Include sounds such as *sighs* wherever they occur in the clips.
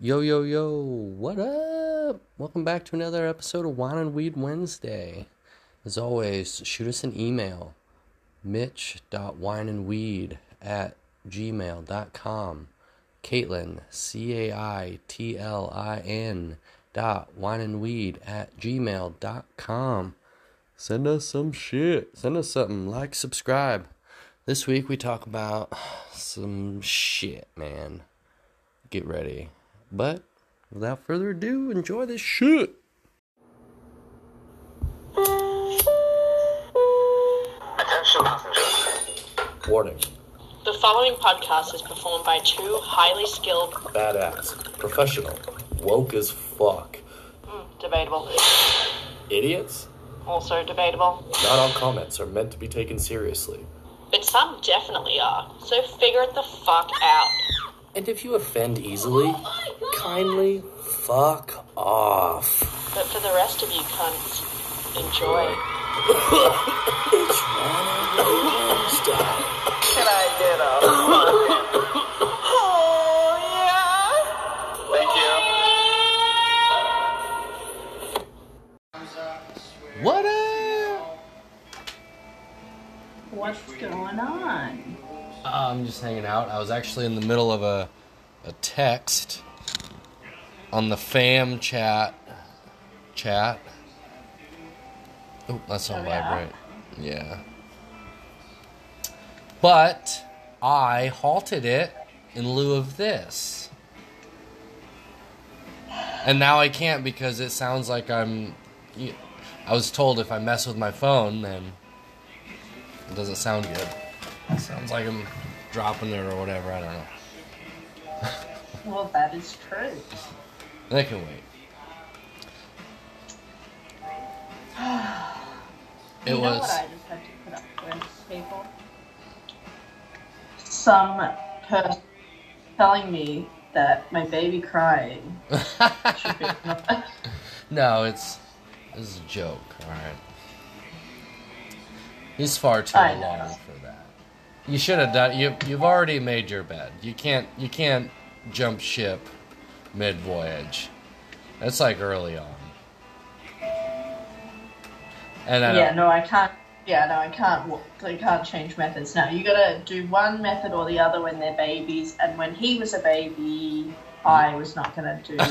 Yo, yo, yo, what up? Welcome back to another episode of Wine and Weed Wednesday. As always, shoot us an email mitch.wineandweed at gmail.com. Caitlin, C A I T L I N dot wineandweed at gmail.com. Send us some shit. Send us something. Like, subscribe. This week we talk about some shit, man. Get ready. But without further ado, enjoy this shit. Attention passengers. Warning. The following podcast is performed by two highly skilled, Badass. Professional. Woke as fuck. mm, debatable, Idiots? also debatable, Not all comments are meant to be taken seriously. but some definitely are. So figure it the fuck out. And if you offend easily, oh kindly fuck off. But for the rest of you cunts, enjoy. It's Wednesday. Can I get a Oh, yeah. Thank you. What up? What's going on? I'm just hanging out. I was actually in the middle of a a text on the fam chat chat. Oh, that's on Oh, yeah? vibrate. Yeah. But I halted it in lieu of this. And now I can't because it sounds like I'm I was told if I mess with my phone then it doesn't sound good. Sounds like I'm dropping it or whatever. I don't know. Well, that is true. They can wait. *sighs* It you was. what I just had to put up with, people? Some person telling me that my baby crying be *laughs* no, it's. This is a joke. All right. He's far too I know. That. You should have done. You you've already made your bed. You can't you can't jump ship mid voyage. That's like early on. And I yeah, no, I can't. Yeah, no, I can't. I can't change methods now. You gotta do one method or the other when they're babies, and when he was a baby, hmm. I was not gonna do. *laughs*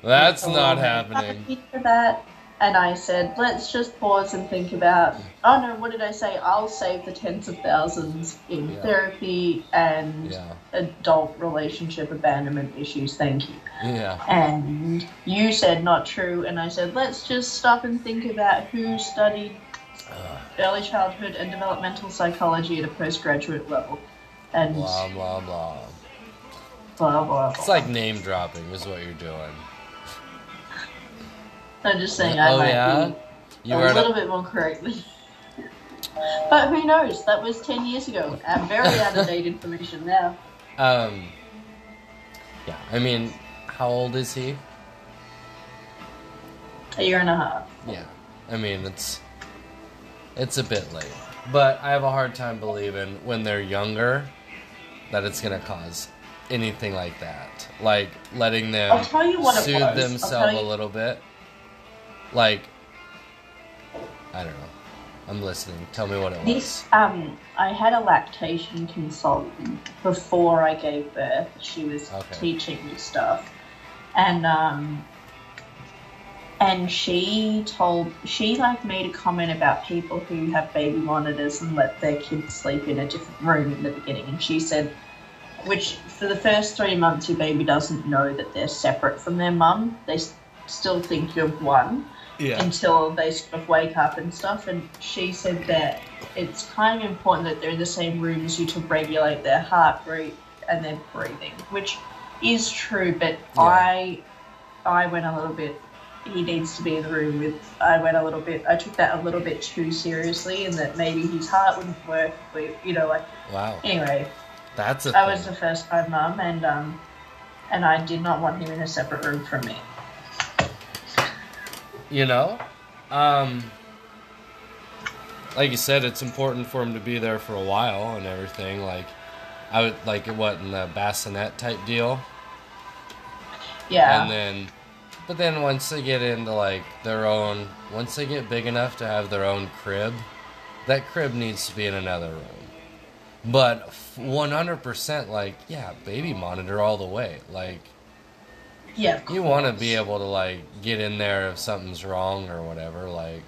*laughs* That's not happening. For that, and I said, let's just pause and think about. Oh no, what did I say? I'll save the tens of thousands in Yeah. therapy and Yeah. adult relationship abandonment issues. Thank you. Yeah. And you said not true, and I said, let's just stop and think about who studied early childhood and developmental psychology at a postgraduate level. And Blah blah blah. blah blah blah. It's like name dropping is what you're doing. I'm just saying I oh might yeah. be You a little a, bit more correctly. *laughs* But who knows? That was 10 years ago. I'm very out of date information now. *laughs* um. Yeah, I mean, how old is he? A year and a half. Yeah, I mean it's it's a bit late, but I have a hard time believing when they're younger that it's gonna cause anything like that. Like letting them I'll tell you what it soothe themselves a little bit. Like I don't know. I'm listening. Tell me what it was. This, um, I had a lactation consultant before I gave birth. She was Okay. teaching me stuff, and um, and she told she like made a comment about people who have baby monitors and let their kids sleep in a different room in the beginning, and she said. Which for the first three months, your baby doesn't know that they're separate from their mum. They still think you're one Yeah. until they sort of wake up and stuff. And she said that it's kind of important that they're in the same room as you to regulate their heart rate and their breathing, which is true. But Yeah. I, I went a little bit. He needs to be in the room with. I went a little bit. I took that a little bit too seriously, and that maybe his heart wouldn't work. But, you know, like Wow. anyway, That's a I was the first time mum, and um, and I did not want him in a separate room from me. You know? Um like you said, it's important for him to be there for a while and everything. Like, I would like it what in the bassinet type deal. Yeah. And then, but then once they get into like their own, once they get big enough to have their own crib, that crib needs to be in another room. But 100% like, yeah, baby monitor all the way. Like, yeah. of you want to be able to like get in there if something's wrong or whatever. Like,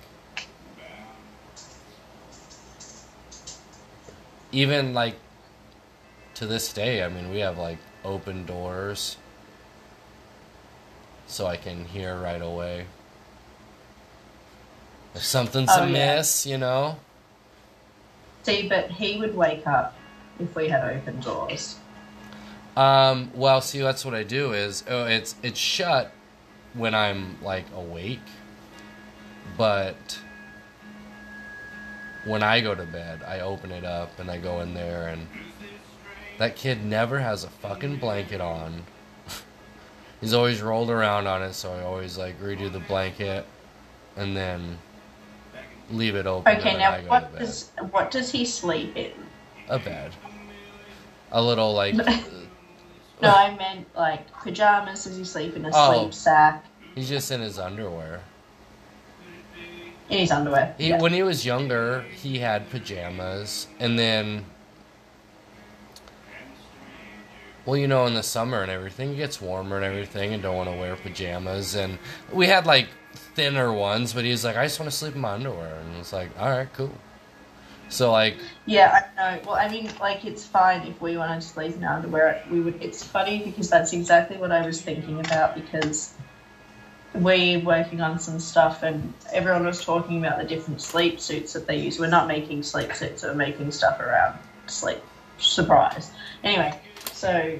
even like to this day, I mean, we have like open doors so I can hear right away. If something's Oh, yeah. amiss, you know? See, but he would wake up if we had open doors. Um, well, see, that's what I do is oh, it's it's shut when I'm like awake, but when I go to bed, I open it up and I go in there, and that kid never has a fucking blanket on. *laughs* He's always rolled around on it, so I always like redo the blanket, and then leave it open. Okay, now I go to what does what does he sleep in? a bed, a little like. *laughs* No, I meant like pajamas. Does he sleep in a Oh. sleep sack? He's just in his underwear. In his underwear. He, yeah. When he was younger, he had pajamas, and then, well, you know, in the summer and everything, it gets warmer and everything, and don't want to wear pajamas. And we had like thinner ones, but he was like, I just want to sleep in my underwear, and it's like, all right, cool. So like, Yeah, I know. Well, I mean, like, it's fine if we wanted to sleep in our underwear. We would. It's funny because that's exactly what I was thinking about because we're working on some stuff and everyone was talking about the different sleep suits that they use. We're not making sleep suits. We're making stuff around sleep. Surprise. Anyway, so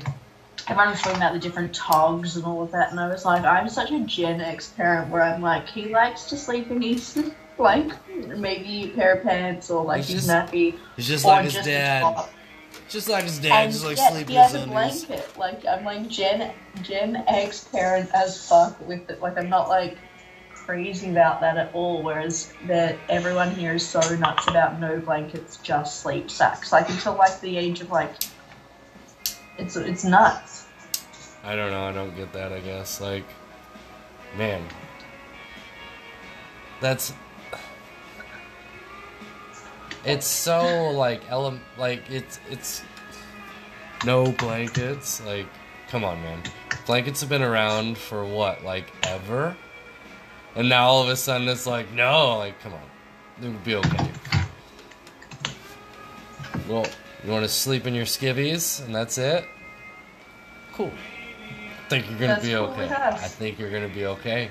everyone was talking about the different togs and all of that, and I was like, I'm such a Gen X parent where I'm like, he likes to sleep in his like maybe a pair of pants or like He's his just- nappy he's just like his just dad. just like his dad, And just like yet sleeping he has his a blanket. Like I'm like Gen Gen X parent as fuck with it. Like I'm not like crazy about that at all. Whereas that everyone here is so nuts about no blankets, just sleep sacks. Like until like the age of like it's it's nuts. I don't know. I don't get that. I guess like, man, that's it's so like ele- like it's it's no blankets. Like, come on, man. Blankets have been around for what, like ever, and now all of a sudden it's like no, like come on, it would be okay. Well, you want to sleep in your skivvies and that's it? Cool. I think you're gonna That's be okay. I think you're gonna be okay.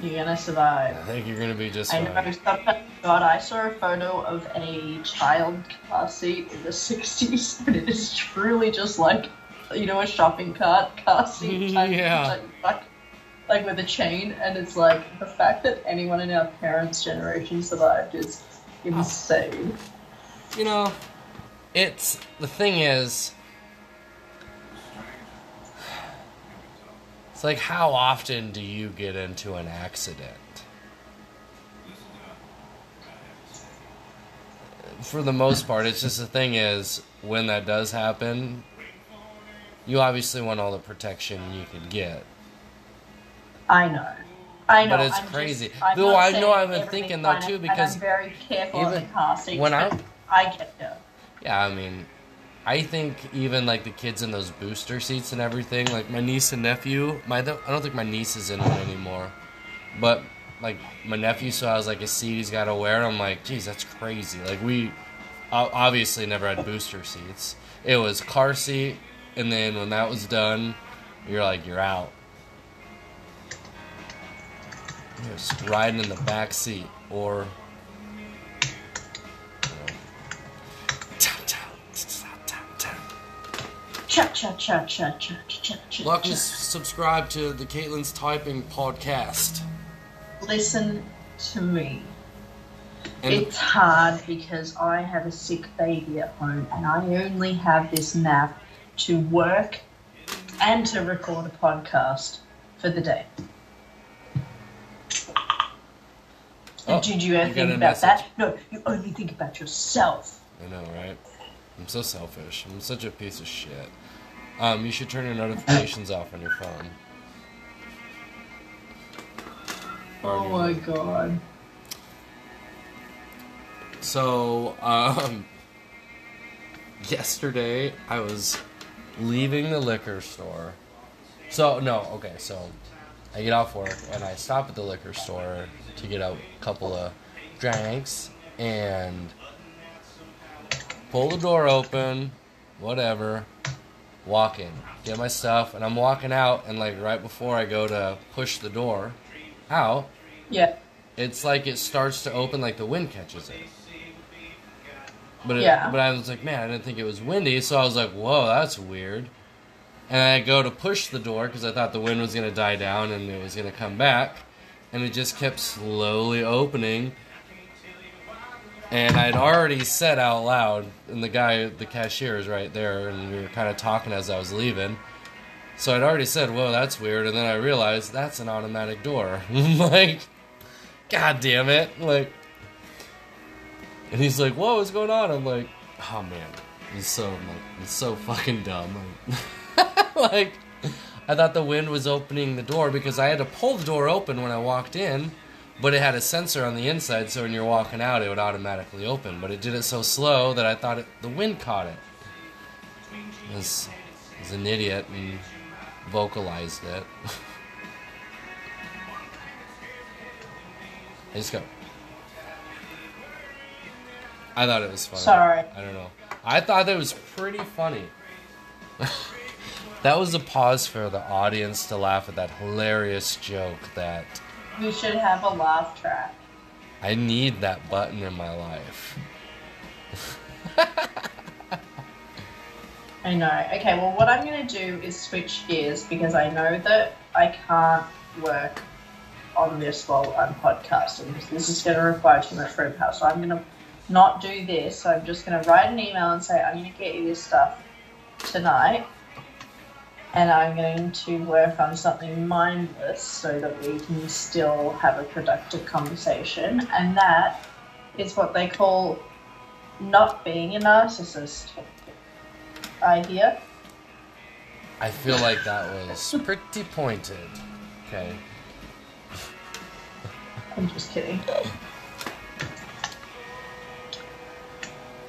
You're gonna survive. I think you're gonna be just I fine. know. Sometimes, *laughs* God, I saw a photo of a child car seat in the *laughs* '60s, and it is truly just like, you know, a shopping cart car seat. type- *laughs* Yeah. Like, like, like with a chain, and it's like the fact that anyone in our parents' generation survived is oh. insane. You know, it's the thing is, it's like how often do you get into an accident? For the most part, it's just the thing is when that does happen, you obviously want all the protection you could get. I know. I know. But it's I'm just- crazy. I'm Though I know I've been thinking, though, fine, too, because I'm very careful even when I- I get you. Yeah, I mean, I think even like the kids in those booster seats and everything, like my niece and nephew, my I don't think my niece is in one anymore, but like my nephew still has like a seat he's got to wear, I'm like, geez, that's crazy. Like we obviously never had booster seats. It was car seat, and then when that was done, you're like, you're out. Just riding in the back seat, or Cha cha cha cha cha cha cha. Like and subscribe to the Caitlin's Typing podcast. Listen to me. And It's hard because I have a sick baby at home and I only have this nap to work and to record a podcast for the day. Oh, Did you ever think about message. that? No, you only think about yourself. I know, right? I'm so selfish. I'm such a piece of shit. Um, you should turn your notifications off on your phone. On Oh your my phone. god. So, um, yesterday I was leaving the liquor store. So, no, okay, so I get off work and I stop at the liquor store to get a couple of drinks and pull the door open, whatever, walk in, get my stuff, and I'm walking out, and like right before I go to push the door out, Yeah. it's like it starts to open like the wind catches it. But it, Yeah. but I was like, man, I didn't think it was windy, so I was like, whoa, that's weird. And I go to push the door because I thought the wind was gonna die down and it was gonna come back, and it just kept slowly opening. And I'd already said out loud, and the guy, the cashier, is right there, and we were kind of talking as I was leaving. So I'd already said, "Whoa, that's weird," and then I realized that's an automatic door. *laughs* Like, God damn it! Like, and he's like, "Whoa, what's going on?" I'm like, "Oh man, he's so like, he's so fucking dumb." *laughs* like, I thought the wind was opening the door because I had to pull the door open when I walked in, but it had a sensor on the inside, so when you're walking out, it would automatically open. But it did it so slow that I thought it, the wind caught it. I was, I was an idiot and vocalized it. *laughs* I just go. I thought it was funny. Sorry. I don't know. I thought that was pretty funny. *laughs* that was a pause for the audience to laugh at that hilarious joke that You should have a laugh track. I need that button in my life. *laughs* I know. Okay, well, what I'm going to do is switch gears because I know that I can't work on this while I'm podcasting because this is going to require too much brain power. So I'm going to not do this. So I'm just going to write an email and say, I'm going to get you this stuff tonight. And I'm going to work on something mindless so that we can still have a productive conversation. And that is what they call not being a narcissist idea. I feel like that was pretty pointed. Okay. I'm just kidding.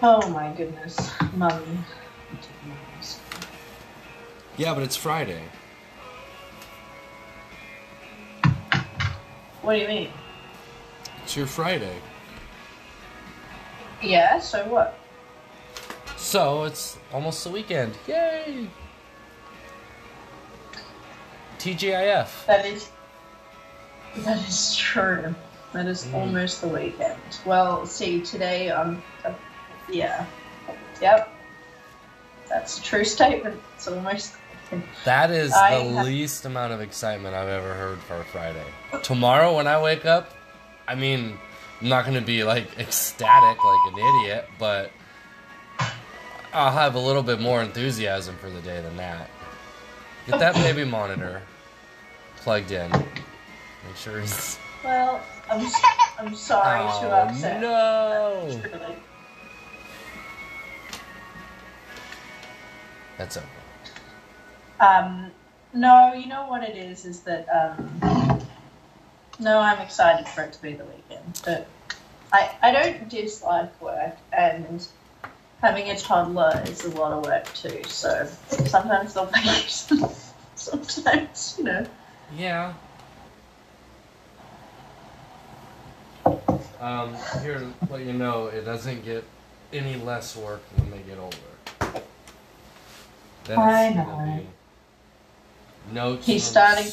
Oh my goodness, mummy. Yeah, but it's Friday. What do you mean? It's your Friday. Yeah, so what? So it's almost the weekend. Yay! TGIF. That is. That is true. That is Mm. almost the weekend. Well, see, today, um, uh, yeah. Yep. That's a true statement. It's almost. That is I the have- least amount of excitement I've ever heard for a Friday. Tomorrow, when I wake up, I mean, I'm not going to be like ecstatic like an idiot, but I'll have a little bit more enthusiasm for the day than that. Get that baby monitor plugged in. Make sure he's. Well, I'm, s- I'm sorry to Oh, upset. no! That's okay. Um, no, you know what it is, is that, um, no, I'm excited for it to be the weekend, but I, I don't dislike work, and having a toddler is a lot of work too, so sometimes they'll vacation, *laughs* sometimes, you know. Yeah. Um, here, to let you know, it doesn't get any less work when they get older. Then I it's gonna know. Notes He's starting to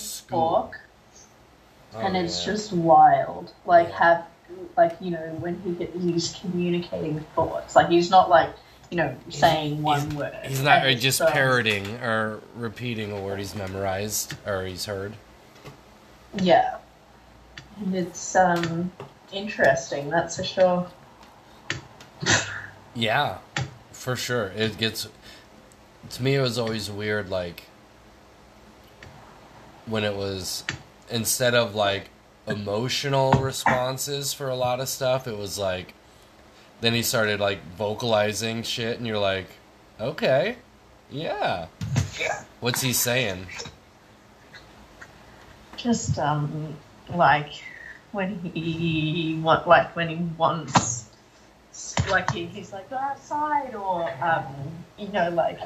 Oh, and it's yeah. just wild. Like, have, like, you know, when he get, he's communicating thoughts, like, he's not like, you know, saying one word. He's not And just so- parroting or repeating a word he's memorized or he's heard. Yeah. And it's um interesting, that's for sure. Yeah, for sure. It gets to me. It was always weird, like when it was instead of like emotional responses for a lot of stuff, it was like then he started like vocalizing shit, and you're like, okay, yeah. Yeah. What's he saying? Just um, like when he want, like when he wants, like he, he's like go outside, or um, you know, like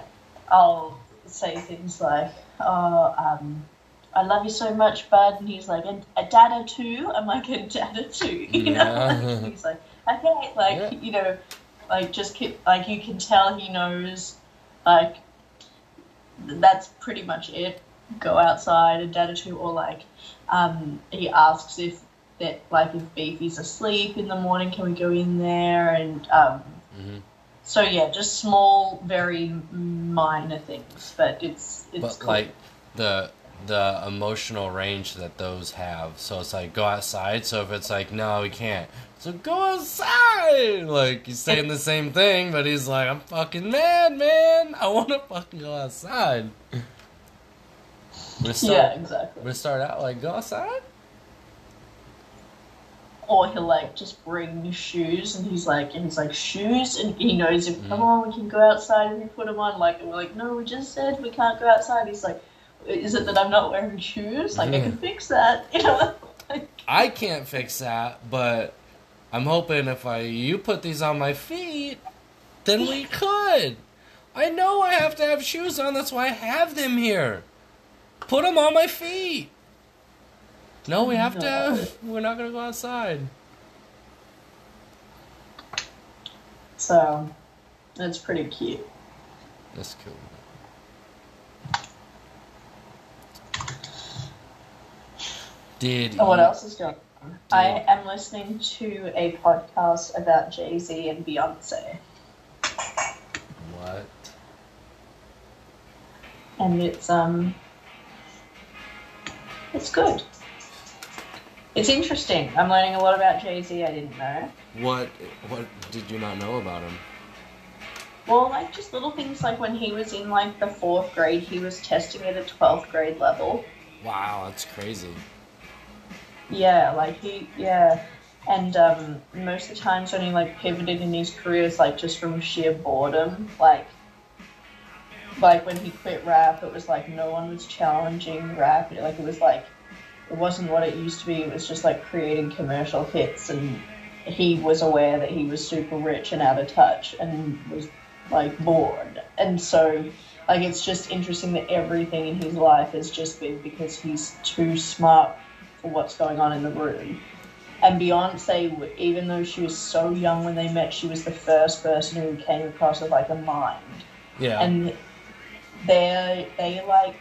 I'll say things like, oh, um, I love you so much, bud, and he's like, a, a dada too. I'm like a dada too, *laughs* you know. Yeah. Like, *laughs* he's like, okay, like Yeah. you know, like just keep, like you can tell he knows, like that's pretty much it. Go outside and data too, or like um, he asks if that like if Beefy's asleep in the morning, can we go in there? And um, Mhm. so yeah, just small, very minor things, but it's it's but cool. like the the emotional range that those have. So it's like go outside. So if it's like no, we can't. So go outside. Like he's saying the same thing, but he's like, I'm fucking mad, man. I want to fucking go outside. Start, yeah, exactly. gonna start out like go outside. Or he'll like just bring shoes, and he's like, and he's like shoes, and he knows if Mm. come on, we can go outside if we put them on. Like, and we're like, no, we just said we can't go outside. He's like, is it that I'm not wearing shoes? Like, I can mm. fix that, *laughs* you know. Like, I can't fix that, but I'm hoping if I you put these on my feet, then we *laughs* could. I know I have to have shoes on. That's why I have them here. Put them on my feet. No, we have to. No. Have, we're not gonna go outside. so that's pretty cute. That's cool. Did And what you- else is going on? I am listening to a podcast about Jay Z and Beyonce, What? and it's um, it's good. It's interesting. I'm learning a lot about Jay Z. I didn't know. What? What did you not know about him? Well, like just little things like when he was in like the fourth grade, he was testing at a twelfth grade level. Wow, that's crazy. Yeah, like he, yeah. And um, most of the times when he like pivoted in his career, it's like just from sheer boredom. Like, like when he quit rap, it was like no one was challenging rap. Like it was like it wasn't what it used to be. It was just like creating commercial hits, and he was aware that he was super rich and out of touch, and was like bored. And so, like, it's just interesting that everything in his life has just been because he's too smart for what's going on in the room. And Beyonce, even though she was so young when they met, she was the first person who came across with like a mind. Yeah. And they they like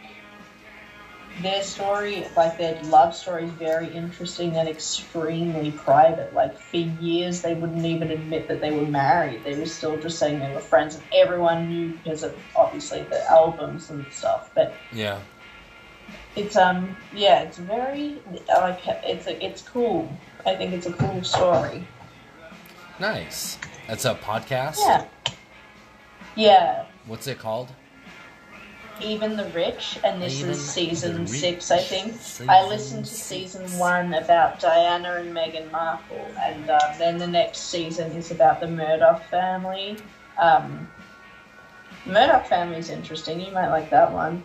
their story, like their love story, is very interesting and extremely private. Like for years, they wouldn't even admit that they were married. They were still just saying they were friends, and everyone knew because of obviously the albums and stuff. But yeah. It's um yeah it's very like it's a, it's cool. I think it's a cool story. Nice. That's a podcast. yeah. Yeah. What's it called? even the rich and this Even is season six i think. Season i listened to six. season one about diana and meghan markle and um, then the next season is about the murdoch family. Um murdoch family is interesting. You might like that one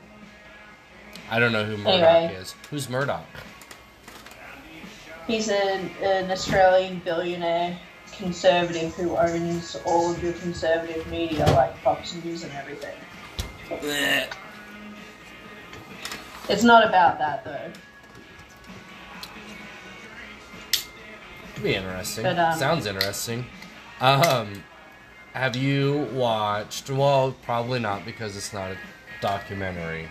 I don't know who Murdoch Anyway. is. Who's Murdoch? He's an, an Australian billionaire conservative who owns all of your conservative media like Fox News and everything. Blech. It's not about that though. Could be interesting. But, um, Sounds interesting. Um, have you watched? Well, probably not because it's not a documentary.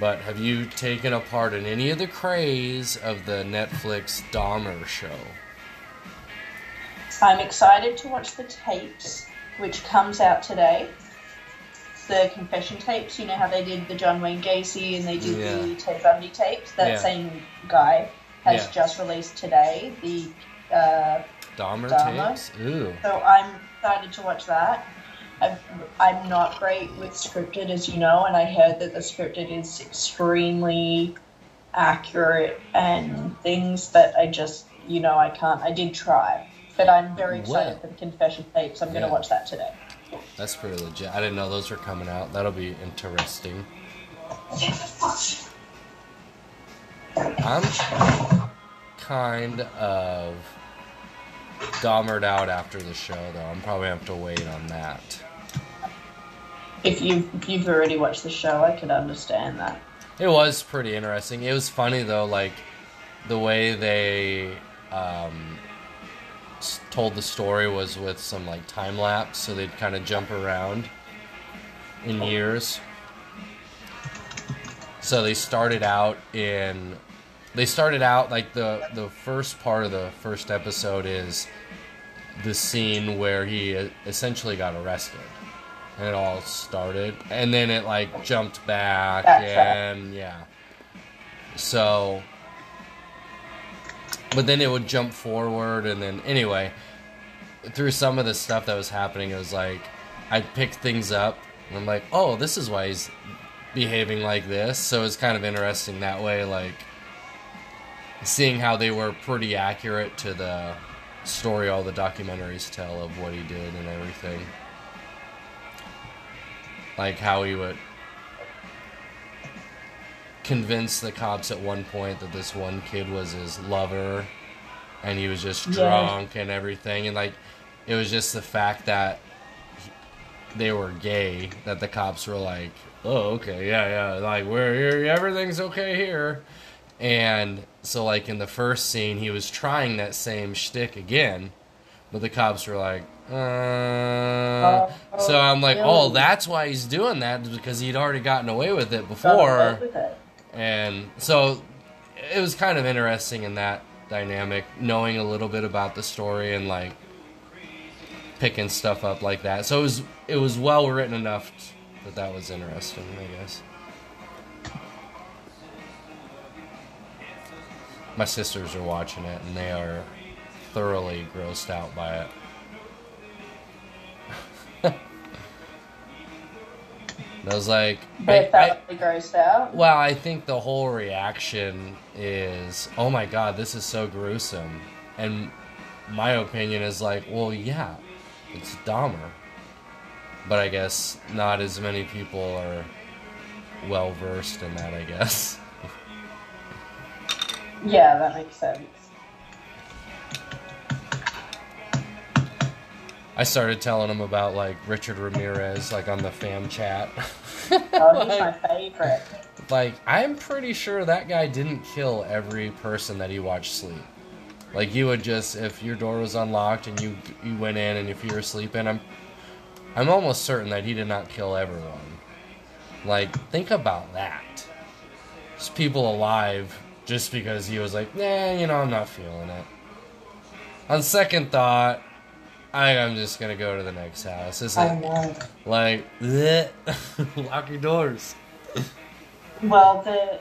But have you taken a part in any of the craze of the Netflix Dahmer show? I'm excited to watch the tapes, which comes out today. The confession tapes, you know how they did the John Wayne Gacy and they did the Ted Bundy tapes? That Yeah. same guy has Yeah. just released today the uh, Dahmer, Dahmer? tapes? Ooh. So I'm excited to watch that. I've, I'm not great with scripted, as you know, and I heard that the scripted is extremely accurate and things that I just, you know, I can't. I did try. But I'm very excited for the confession tapes. I'm going to watch that today. That's pretty legit. I didn't know those were coming out. That'll be interesting. I'm kind of dahmered out after the show, though. I'm probably gonna have to wait on that. If you if you've already watched the show, I could understand that. It was pretty interesting. It was funny though, like the way they um, told the story was with some like time lapse, so they'd kind of jump around in years. So they started out in they started out like the the first part of the first episode is the scene where he uh, essentially got arrested and it all started. And then it like jumped back Backtrack. and yeah. So but then it would jump forward and then anyway through some of the stuff that was happening it was like i'd pick things up and i'm like oh this is why he's behaving like this. So it's kind of interesting that way like seeing how they were pretty accurate to the story all the documentaries tell of what he did and everything like how he would convince the cops at one point that this one kid was his lover and he was just Yeah. drunk and everything and like it was just the fact that they were gay that the cops were like oh okay yeah yeah like we're here everything's okay here and so like in the first scene he was trying that same shtick again but the cops were like uh so i'm like oh that's why he's doing that because he'd already gotten away with it before away with it. and so it was kind of interesting in that dynamic knowing a little bit about the story and like picking stuff up like that. So it was it was well written enough t- that that was interesting i guess. My sisters are watching it and they are thoroughly grossed out by it I was like, I- They're I- thoroughly grossed out. well, I think the whole reaction is, oh my god, this is so gruesome. And my opinion is like, well, yeah, it's Dahmer. But I guess not as many people are well versed in that, I guess. *laughs* Yeah, that makes sense. I started telling him about like Richard Ramirez, like on the fam chat. *laughs* Oh, he's my favorite. like I'm pretty sure that guy didn't kill every person that he watched sleep. Like you would just if your door was unlocked and you you went in and if you were sleeping, I'm I'm almost certain that he did not kill everyone. Like think about that. There's people alive just because he was like, nah, you know, I'm not feeling it. On second thought, I I'm just gonna go to the next house. This I is know. like bleh. *laughs* lock your doors. Well, the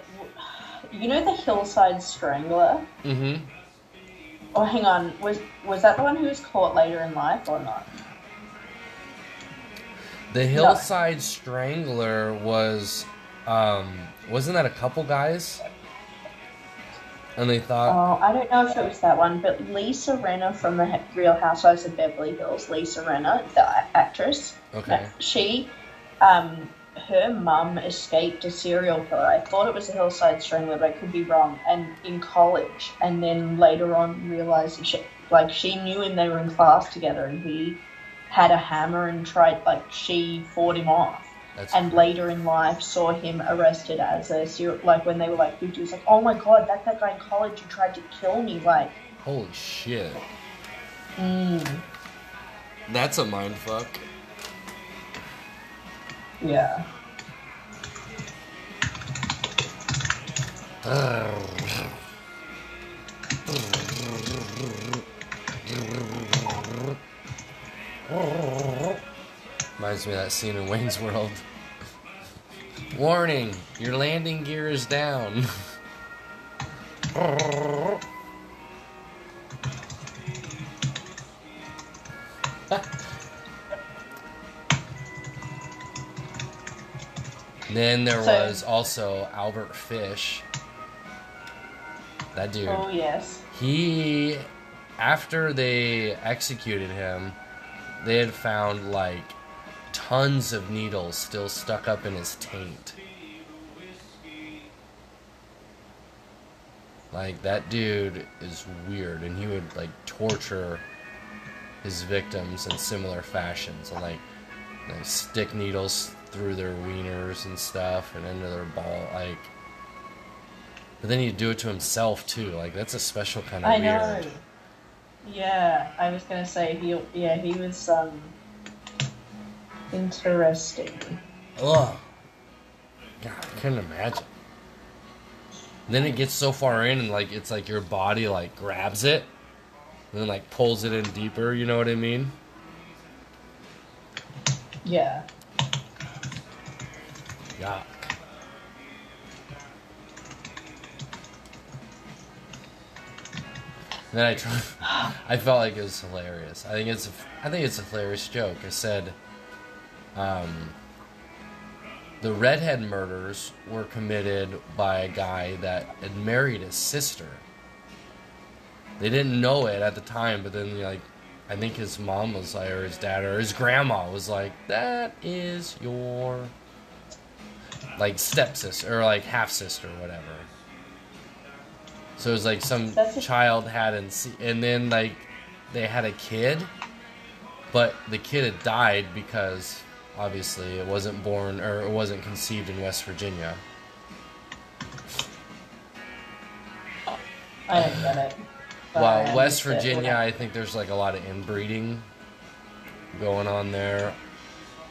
you know the Hillside Strangler. Mm-hmm. Oh, hang on. Was was that the one who was caught later in life or not? The Hillside Strangler was, um, wasn't that a couple guys? And they thought, Oh, I don't know if it was that one, but Lisa Rinna from the Real Housewives of Beverly Hills, Lisa Rinna, the actress, okay, she, um, her mum escaped a serial killer. I thought it was a Hillside Strangler, but I could be wrong. And in college, and then later on realized that she, like she knew him. They were in class together, and he had a hammer and tried like she fought him off. That's and later in life saw him arrested as a serial like when they were like 50 was like oh my god that's that guy in college who tried to kill me like. Holy shit, mm, that's a mind fuck. yeah *sighs* *laughs* Reminds me of that scene in Wayne's World. Warning, your landing gear is down. *laughs* then there So- was also Albert Fish. That dude. oh yes He after they executed him, they had found like tons of needles still stuck up in his taint. Like that dude is weird, and he would like torture his victims in similar fashions, and like, like stick needles through their wieners and stuff, and into their ball, like. But then he'd do it to himself too. Like that's a special kind of I weird. know. Yeah, I was gonna say he. Yeah, he was um interesting. Ugh. God, I couldn't imagine. Then it gets so far in, and like it's like your body like grabs it, and then like pulls it in deeper. You know what I mean? Yeah. Yuck. Then I, tried, *laughs* I felt like it was hilarious. I think it's, a, I think it's a hilarious joke. I said, um, the redhead murders were committed by a guy that had married his sister. They didn't know it at the time, but then like, I think his mom was like, or his dad, or his grandma was like, "That is your like stepsister or like half sister, whatever." So it was like some child had and and then like they had a kid, but the kid had died because obviously it wasn't born or it wasn't conceived in West Virginia. I don't get it. Well, West Virginia, I think there's like a lot of inbreeding going on there.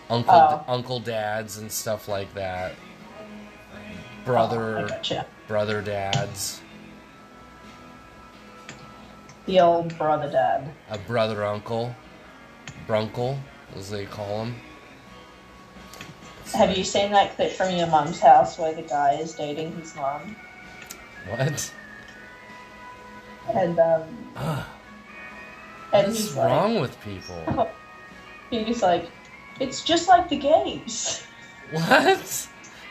Uncle, Oh. uncle, dads, and stuff like that. Oh, Brother, gotcha. brother, dads, The old brother dad. a brother, uncle, brunkle, as they call him. Have you seen that clip from your mum's house where the guy is dating his mum? What? And um Ugh, and what's he's like wrong with people? *laughs* he's like, It's just like the gays. *laughs* What?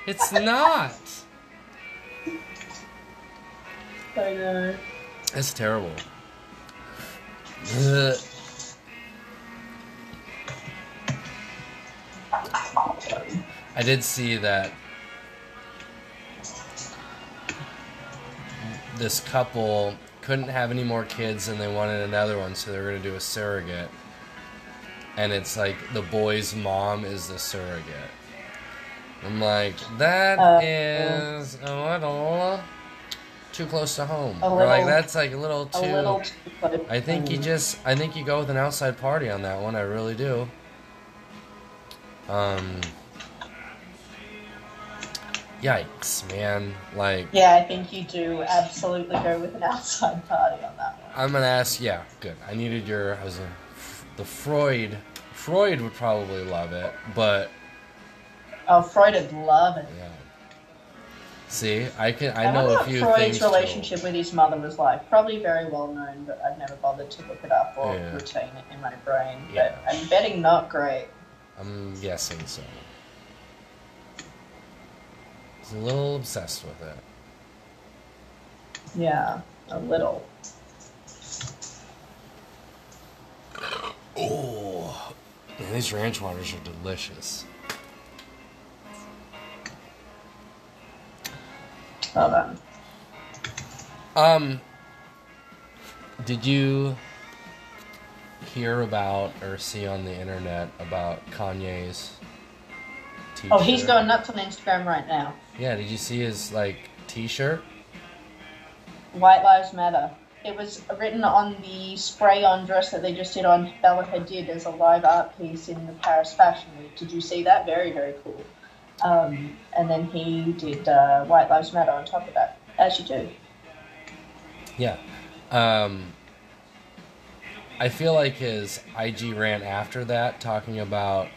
It's not. *laughs* I know. That's terrible. Ugh. I did see that this couple couldn't have any more kids and they wanted another one, so they were going to do a surrogate. And it's like the boy's mom is the surrogate. I'm like, that Uh, is a little too close to home. Or like that's like a little too. A little too. I think you just I think you go with an outside party on that one. I really do. Um. Yikes, man! Like Yeah, I think you do absolutely go with an outside party on that one. I'm gonna ask. Yeah, good. I needed your. I was a, the Freud. Freud would probably love it, but Oh, Freud would love it. yeah. See, I can. I I know a few Freud's things. to- relationship with his mother was like. Probably very well known, but I've never bothered to look it up or Yeah. retain it in my brain. Yeah. But I'm betting not great. I'm guessing so. He's a little obsessed with it. Yeah, a little. Oh, man, these ranch waters are delicious. Hold on. Um, did you hear about or see on the internet about Kanye's t-shirt? Oh, he's going nuts on Instagram right now. Yeah, did you see his like t-shirt? White Lives Matter. It was written on the spray-on dress that they just did on Bella Hadid as a live art piece in the Paris Fashion Week. Did you see that? Very, very cool. Um, and then he did uh, White Lives Matter on top of that, as you do. Yeah. Um, I feel like his IG rant after that, talking about.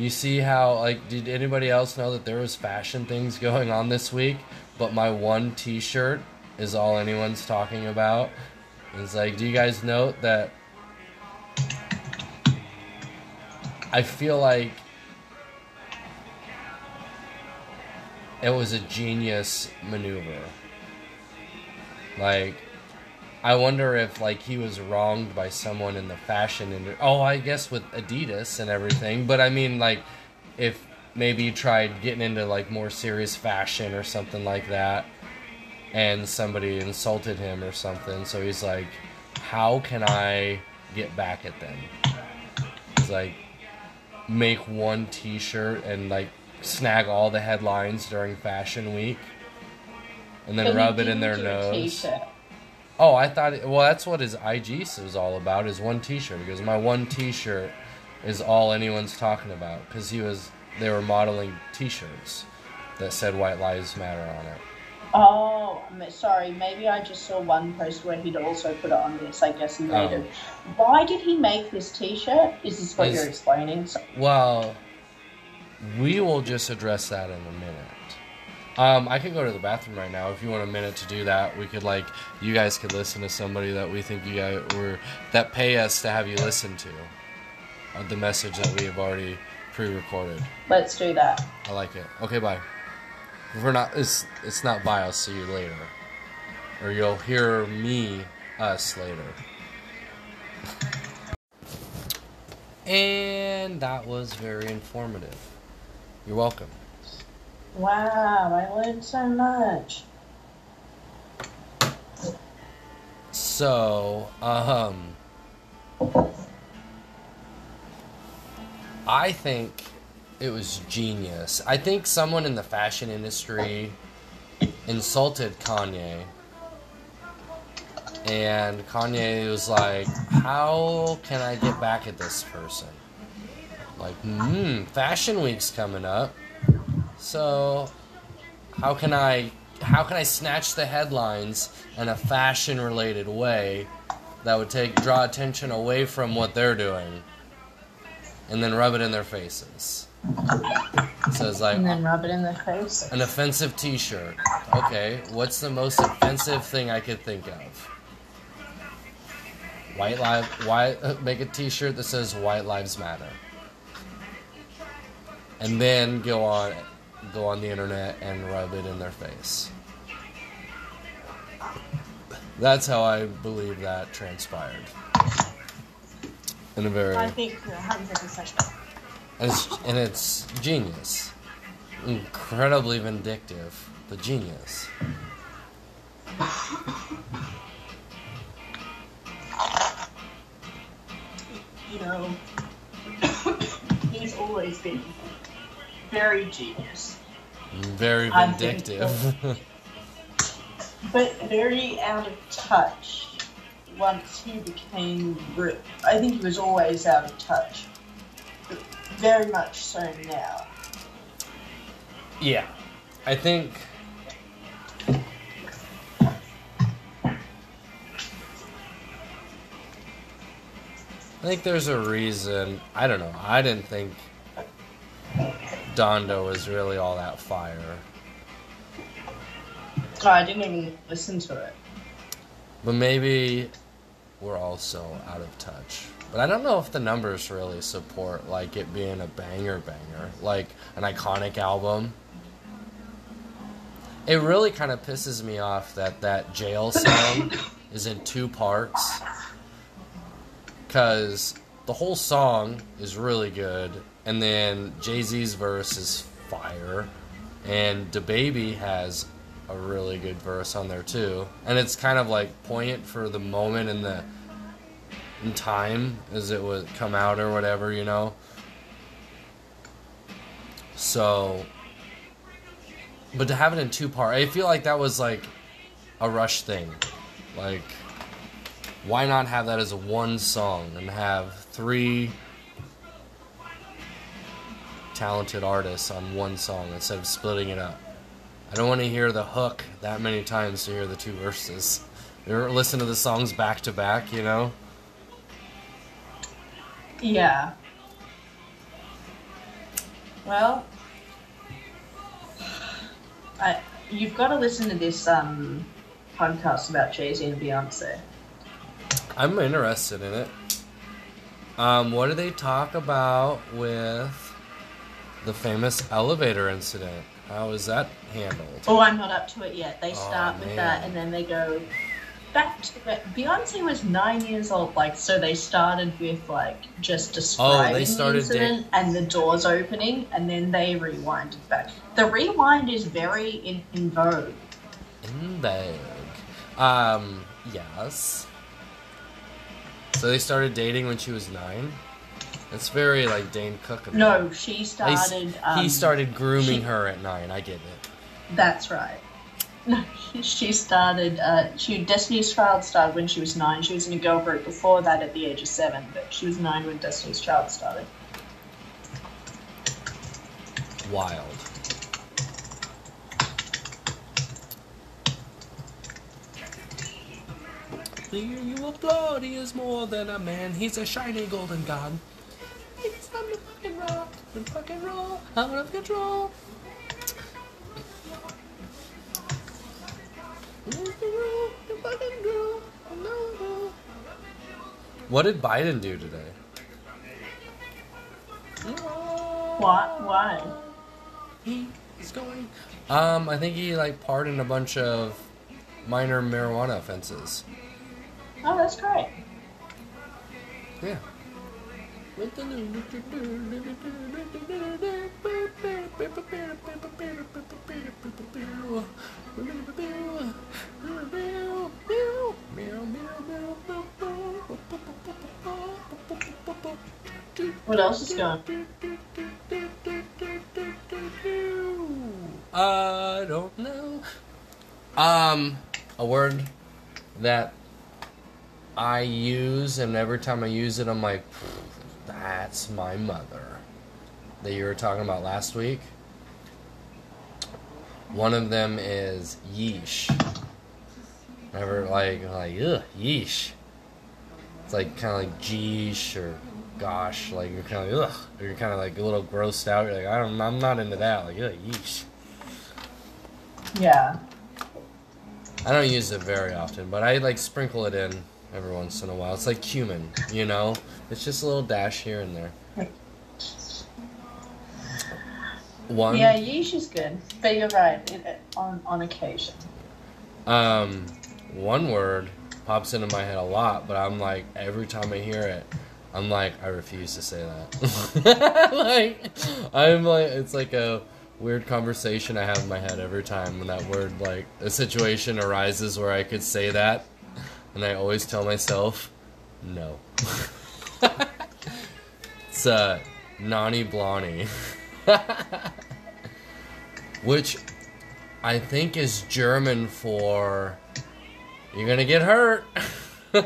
You see how like did anybody else know that there was fashion things going on this week, but my one T-shirt is all anyone's talking about. It's like, do you guys note that? I feel like it was a genius maneuver. Like I wonder if like he was wronged by someone in the fashion industry. Oh, I guess with Adidas and everything. But I mean, like, if maybe he tried getting into like more serious fashion or something like that, and somebody insulted him or something, so he's like, "How can I get back at them?" He's like, make one T-shirt and like snag all the headlines during Fashion Week, and then rub it in their nose. T-shirt. Oh, I thought. It, well, that's what his IG was all about. Is one T-shirt because my one T-shirt is all anyone's talking about because he was. They were modeling T-shirts that said "White Lives Matter" on it. Oh, sorry. Maybe I just saw one post where he'd also put it on this. I guess he made Oh. it. Why did he make this T-shirt? Is this what Is- you're explaining? So- Well, we will just address that in a minute. Um, I can go to the bathroom right now if you want a minute to do that. We could like you guys could listen to somebody that we think you guys were that pay us to have you listen to uh, the message that we have already pre-recorded. Let's do that. I like it. Okay, bye. We're not. It's it's not bye. I'll see you later, or you'll hear me us later. And that was very informative. You're welcome. Wow, I learned so much. So, um, I think it was genius. I think someone in the fashion industry insulted Kanye. And Kanye was like, How can I get back at this person? Like, hmm, Fashion Week's coming up. So, how can I how can I snatch the headlines in a fashion related way that would take draw attention away from what they're doing and then rub it in their faces. So it's like And then rub it in their face. an offensive t-shirt. Okay, what's the most offensive thing I could think of? White live Why *laughs* make a t-shirt that says white lives matter. And then go on go on the internet and rub it in their face. That's how I believe that transpired. In a very I think you're 100% right. and it's, and it's genius. Incredibly vindictive, but genius. You know, *coughs* he's always been very genius, Very vindictive. *laughs* But very out of touch once he became. Re- I think he was always out of touch. But very much so now. yeah. I think. I think there's a reason. I don't know. I didn't think Donda is really all that fire. Oh, I didn't even listen to it. But maybe we're also out of touch. But I don't know if the numbers really support like it being a banger banger, like an iconic album. It really kind of pisses me off that that jail song *coughs* is in two parts. Cuz the whole song is really good and then Jay-Z's verse is fire and DaBaby has a really good verse on there too, and it's kind of like poignant for the moment in the in time as it would come out or whatever, you know. So, but to have it in two part, I feel like that was like a rush thing. Like, why not have that as one song and have three talented artists on one song instead of splitting it up? I don't want to hear the hook that many times to hear the two verses. Or listen to the songs back to back, you know? Yeah. Well, I you've got to listen to this um podcast about Jay Z and Beyonce. I'm interested in it. Um, what do they talk about with the famous elevator incident? How is that handled? Oh, I'm not up to it yet. They Oh, start with that and then they go back to it. Beyonce was nine years old, like so they started with like just describing Oh, they started the incident and the doors opening, and then they rewinded back. The rewind is very in, in vogue. In bag. Um, yes. So they started dating when she was nine? That's very like Dane Cook. No, she started. Um, he started grooming she- her at nine. I get it. That's right. No, *laughs* she started. Uh, she Destiny's Child started when she was nine. She was in a girl group before that at the age of seven, but she was nine when Destiny's Child started. Wild. Hear you applaud, he is more than a man, he's a shiny golden god. It's time to fucking rock and fucking roll out of control. What did Biden do today? What? Why? He's going. Um, I think he like pardoned a bunch of minor marijuana offenses. Oh, that's great. Yeah. What else is going? I don't know. Um, a word that I use, and every time I use it, I'm like, that's my mother. That you were talking about last week. One of them is yeesh. Never like like ugh yeesh. It's like kind of like geesh or gosh, like you're kind of ugh. You're kind of like a little grossed out. You're like I don't, I'm not into that. Like ugh, yeesh. Yeah. I don't use it very often, but I like sprinkle it in every once in a while. It's like cumin, you know. It's just a little dash here and there. One. Yeah, yeesh is good, but you're right. It, it- on on occasion. Um, one word pops into my head a lot, but I'm like every time I hear it, I'm like I refuse to say that. *laughs* like I'm like it's like a weird conversation I have in my head every time when that word like a situation arises where I could say that, and I always tell myself, no. *laughs* it's uh, Nani Blani. *laughs* Which I think is German for you're gonna get hurt. *laughs*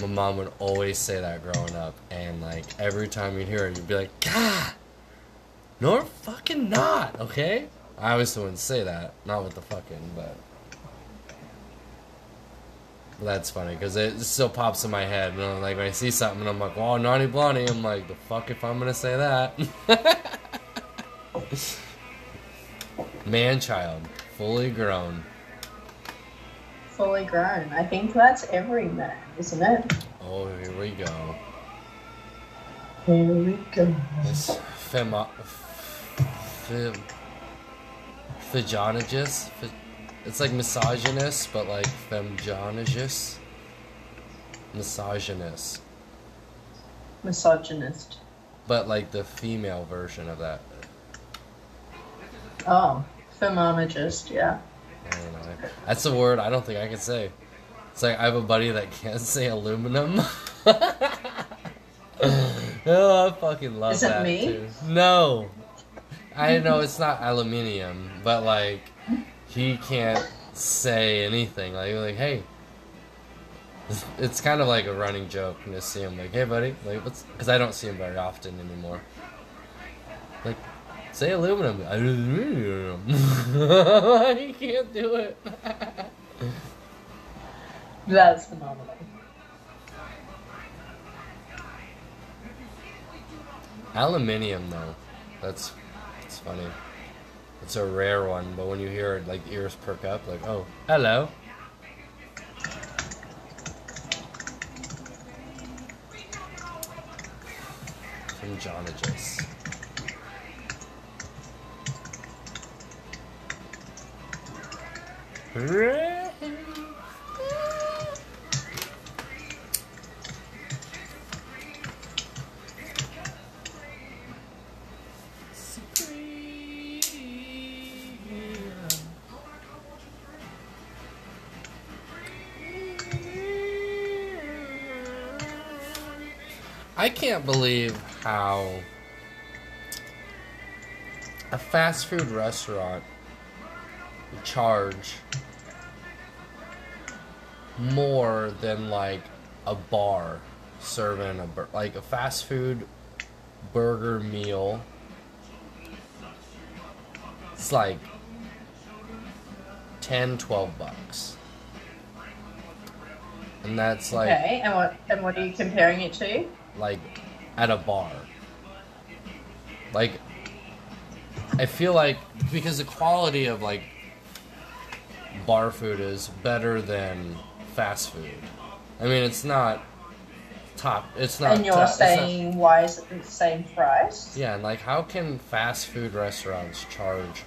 My mom would always say that growing up, and like every time you'd hear it, you'd be like, God, no, fucking not, okay? I always wouldn't say that, not with the fucking, but. That's funny because it still pops in my head. And I'm like when I see something, and I'm like, "Oh, naughty blondie." I'm like, "The fuck if I'm gonna say that." *laughs* Man child, fully grown. Fully grown. I think that's every man, isn't it? Oh, here we go. Here we go. This femo... Fem... Phygionagist? Phy- It's like misogynist, but like femjonagist? Misogynist. Misogynist. But like the female version of that. Oh, thermologist. Yeah. I don't know. That's a word I don't think I can say. It's like I have a buddy that can't *laughs* say aluminum. *laughs* oh, I fucking love Is it that. me? Too. No, I know it's not aluminium, but like he can't say anything. Like like hey, it's kind of like a running joke to see him like hey buddy like what's because I don't see him very often anymore. Like say aluminum. Aluminum. *laughs* he can't do it. *laughs* That's phenomenal. Aluminium though, that's that's funny. It's a rare one, but when you hear it, like ears perk up, like oh hello. From Jonagus. I can't believe how a fast food restaurant would charge more than like a bar serving a bur- like a fast food burger meal. It's like 10 12 bucks. And that's like okay, and what and what are you comparing it to? Like at a bar. Like I feel like because the quality of like bar food is better than fast food. I mean, it's not top. It's not. and you're top- it's not- saying why is it the same price? yeah, and like how can fast food restaurants charge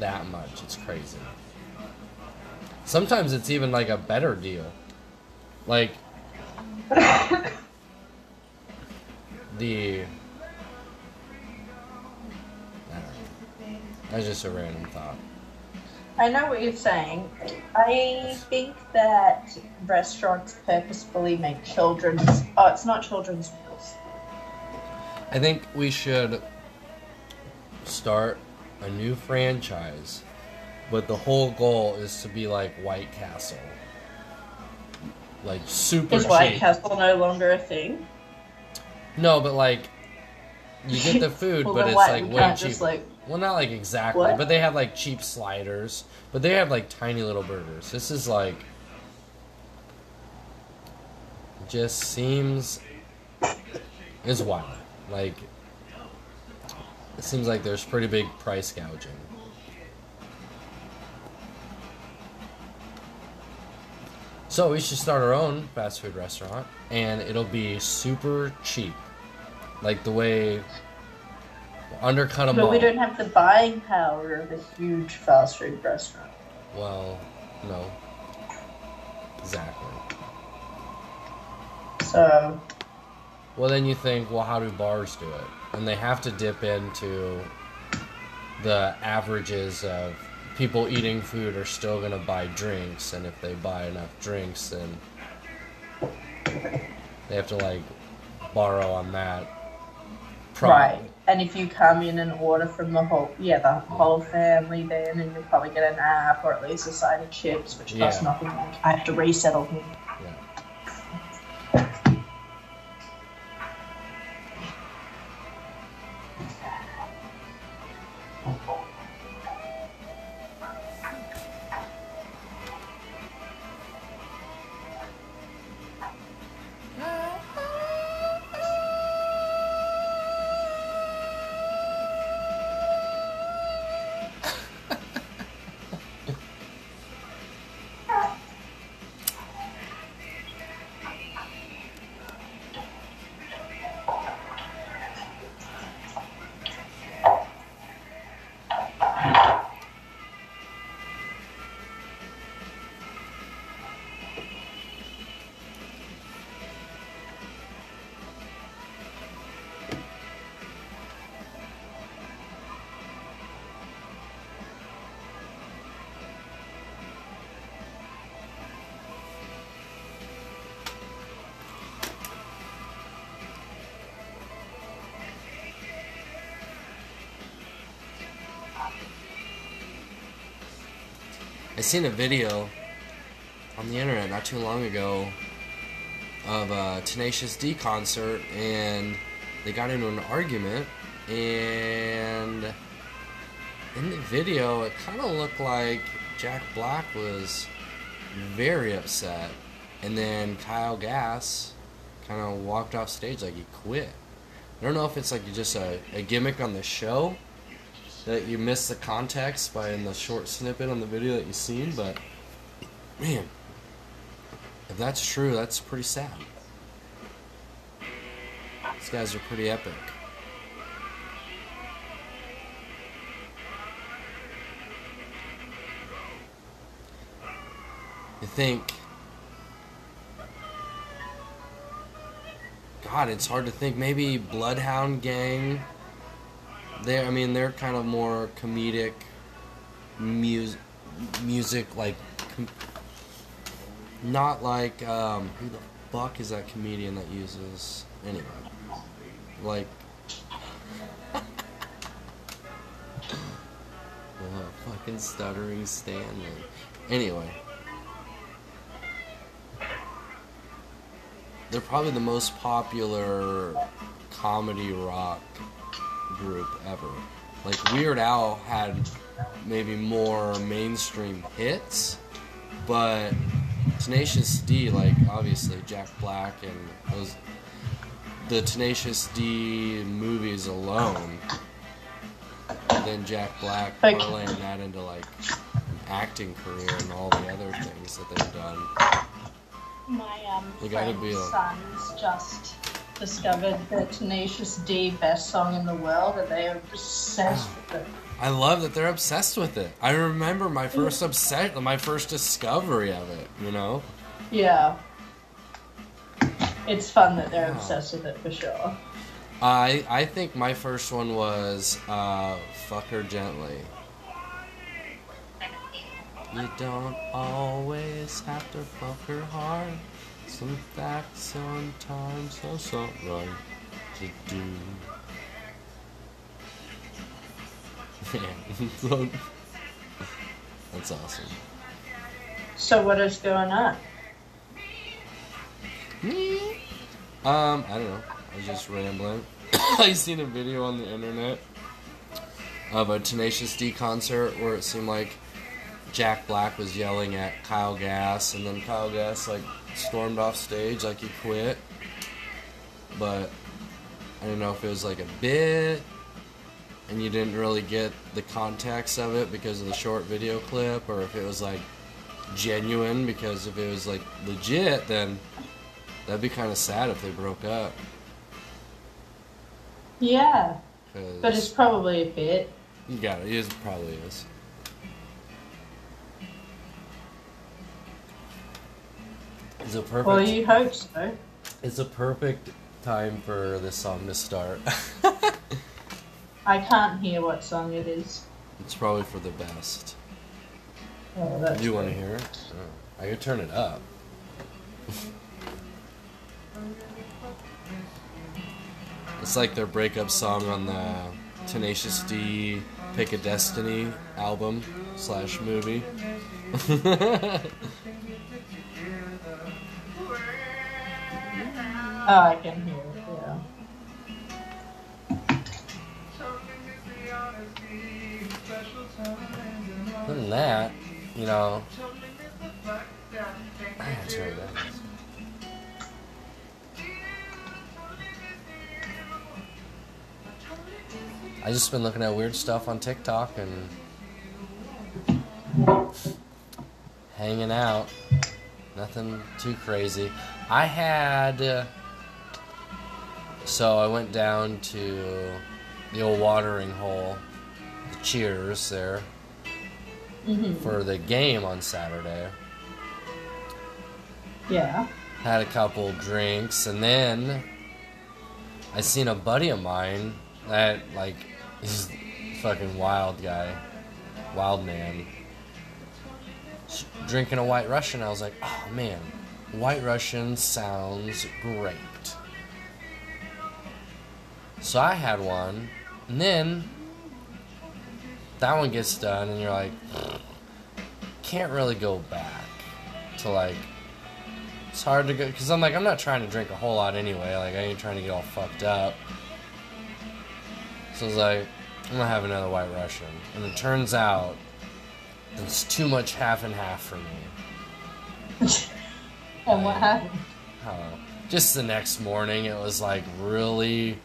that much? It's crazy. Sometimes it's even like a better deal. Like *laughs* the I don't know. That's just a random thought. I know what you're saying. I think that restaurants purposefully make children's. Oh, it's not children's meals. I think we should start a new franchise, but the whole goal is to be like White Castle. Like super Is White cheap. Castle no longer a thing? No, but like you get the food, *laughs* Well, but it's what, like way cheap. like- well, not like exactly, What? but they have like cheap sliders, but they have like tiny little burgers. This is like just seems is wild. Like it seems like there's pretty big price gouging. So we should start our own fast food restaurant, and it'll be super cheap, like the way undercut them But all. we don't have the buying power of a huge fast food restaurant. Well, no, exactly. So Well, then you think, well, how do bars do it? And they have to dip into the averages of people eating food are still going to buy drinks, and if they buy enough drinks, then they have to like borrow on that. right, and if you come in and order from the whole yeah the whole family, then and you'll probably get an app or at least a side of chips, which costs Yeah. nothing. I have to resettle him. Seen a video on the internet not too long ago of a Tenacious D concert, and they got into an argument, and in the video, it kind of looked like Jack Black was very upset, and then Kyle Gass kind of walked off stage like he quit. I don't know if it's like just a, a gimmick on the show that you miss the context by in the short snippet on the video that you've seen, but man, if that's true, that's pretty sad. These guys are pretty epic. I think. God, it's hard to think. Maybe Bloodhound Gang. They, I mean, they're kind of more comedic music, music like, com- not like um, who the fuck is that comedian that uses anyway, like. *laughs* Fucking stuttering Stanley. Anyway. They're probably the most popular comedy rock group ever. Like Weird Al had maybe more mainstream hits, but Tenacious D, like obviously Jack Black and those the Tenacious D movies alone, and then Jack Black Okay. parlaying that into like an acting career and all the other things that they've done. My um, You gotta friend's be a- sons just discovered the Tenacious D best song in the world, and they are obsessed with it. I love that they're obsessed with it. I remember my first upset, my first discovery of it. You know, Yeah. It's fun that they're Wow. obsessed with it for sure. I I think my first one was uh, "Fuck Her Gently." You don't always have to fuck her hard. Some facts sometimes are so right to do. Man, *laughs* that's awesome. So what is going on? Me? Um, I don't know. I was just rambling. *coughs* I seen a video on the internet of a Tenacious D concert where it seemed like Jack Black was yelling at Kyle Gass, and then Kyle Gass like stormed off stage like he quit. But I don't know if it was like a bit, and you didn't really get the context of it because of the short video clip, or if it was like genuine because if it was like legit, then That'd be kind of sad if they broke up. Yeah, but it's probably a bit. you got it. It probably is. It's a perfect. Well, you hope so. It's a perfect time for this song to start. *laughs* I can't hear what song it is. it's probably for the best. Oh, that's Do you want to hear it? Oh, I could turn it up. it's like their breakup song on the Tenacious D Pick a Destiny album slash movie. *laughs* Oh, I can hear. Other than that, you know. I turn it. I just been looking at weird stuff on TikTok and hanging out. Nothing too crazy. I had. Uh, so I went down to the old watering hole, the Cheers there, hmm for the game on Saturday. Yeah. Had a couple drinks, and then I seen a buddy of mine that like a fucking wild guy, wild man, drinking a White Russian. I was like, oh man, White Russian sounds great. So I had one, and then that one gets done, and you're like, can't really go back to like it's hard to go because I'm like I'm not trying to drink a whole lot anyway. Like I ain't trying to get all fucked up. So I was like, I'm gonna have another White Russian, and it turns out it's too much half and half for me. *laughs* And what happened? Oh, just the next morning, it was like really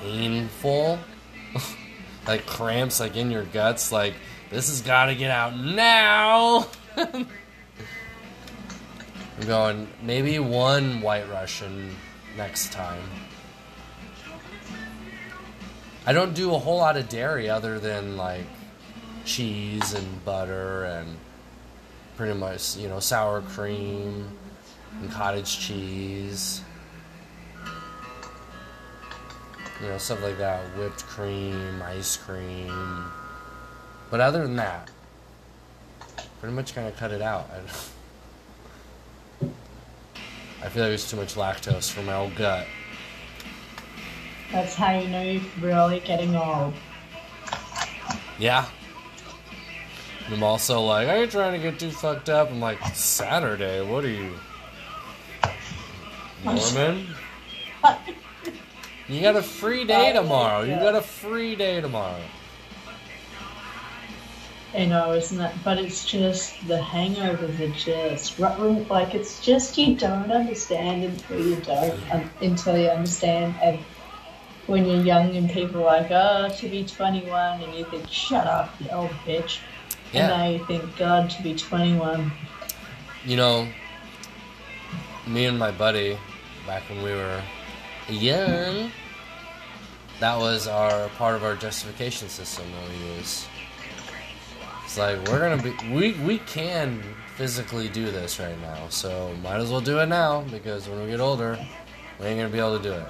painful, *laughs* like cramps, like in your guts. Like this has got to get out now. *laughs* I'm going maybe one White Russian next time. I don't do a whole lot of dairy other than like cheese and butter and pretty much, you know, sour cream and cottage cheese. You know, stuff like that. Whipped cream, ice cream. But other than that, pretty much kind of cut it out. I, *laughs* I feel like there's too much lactose for my old gut. That's how you know you're really getting old. Yeah. I'm also like, are you trying to get too fucked up? I'm like, Saturday, what are you? *laughs* Mormon? You got a free day tomorrow. You got a free day tomorrow. I know, isn't it? But it's just the hangovers are just like it's just you don't understand until you don't um, until you understand. And when you're young and people are like, oh, to be 21, and you think, shut up, you old bitch. Yeah. And now you think, God, to be 21. You know, me and my buddy, back when we were young, that was our part of our justification system that we use. It's like we're gonna be we we can physically do this right now, so might as well do it now because when we get older, we ain't gonna be able to do it.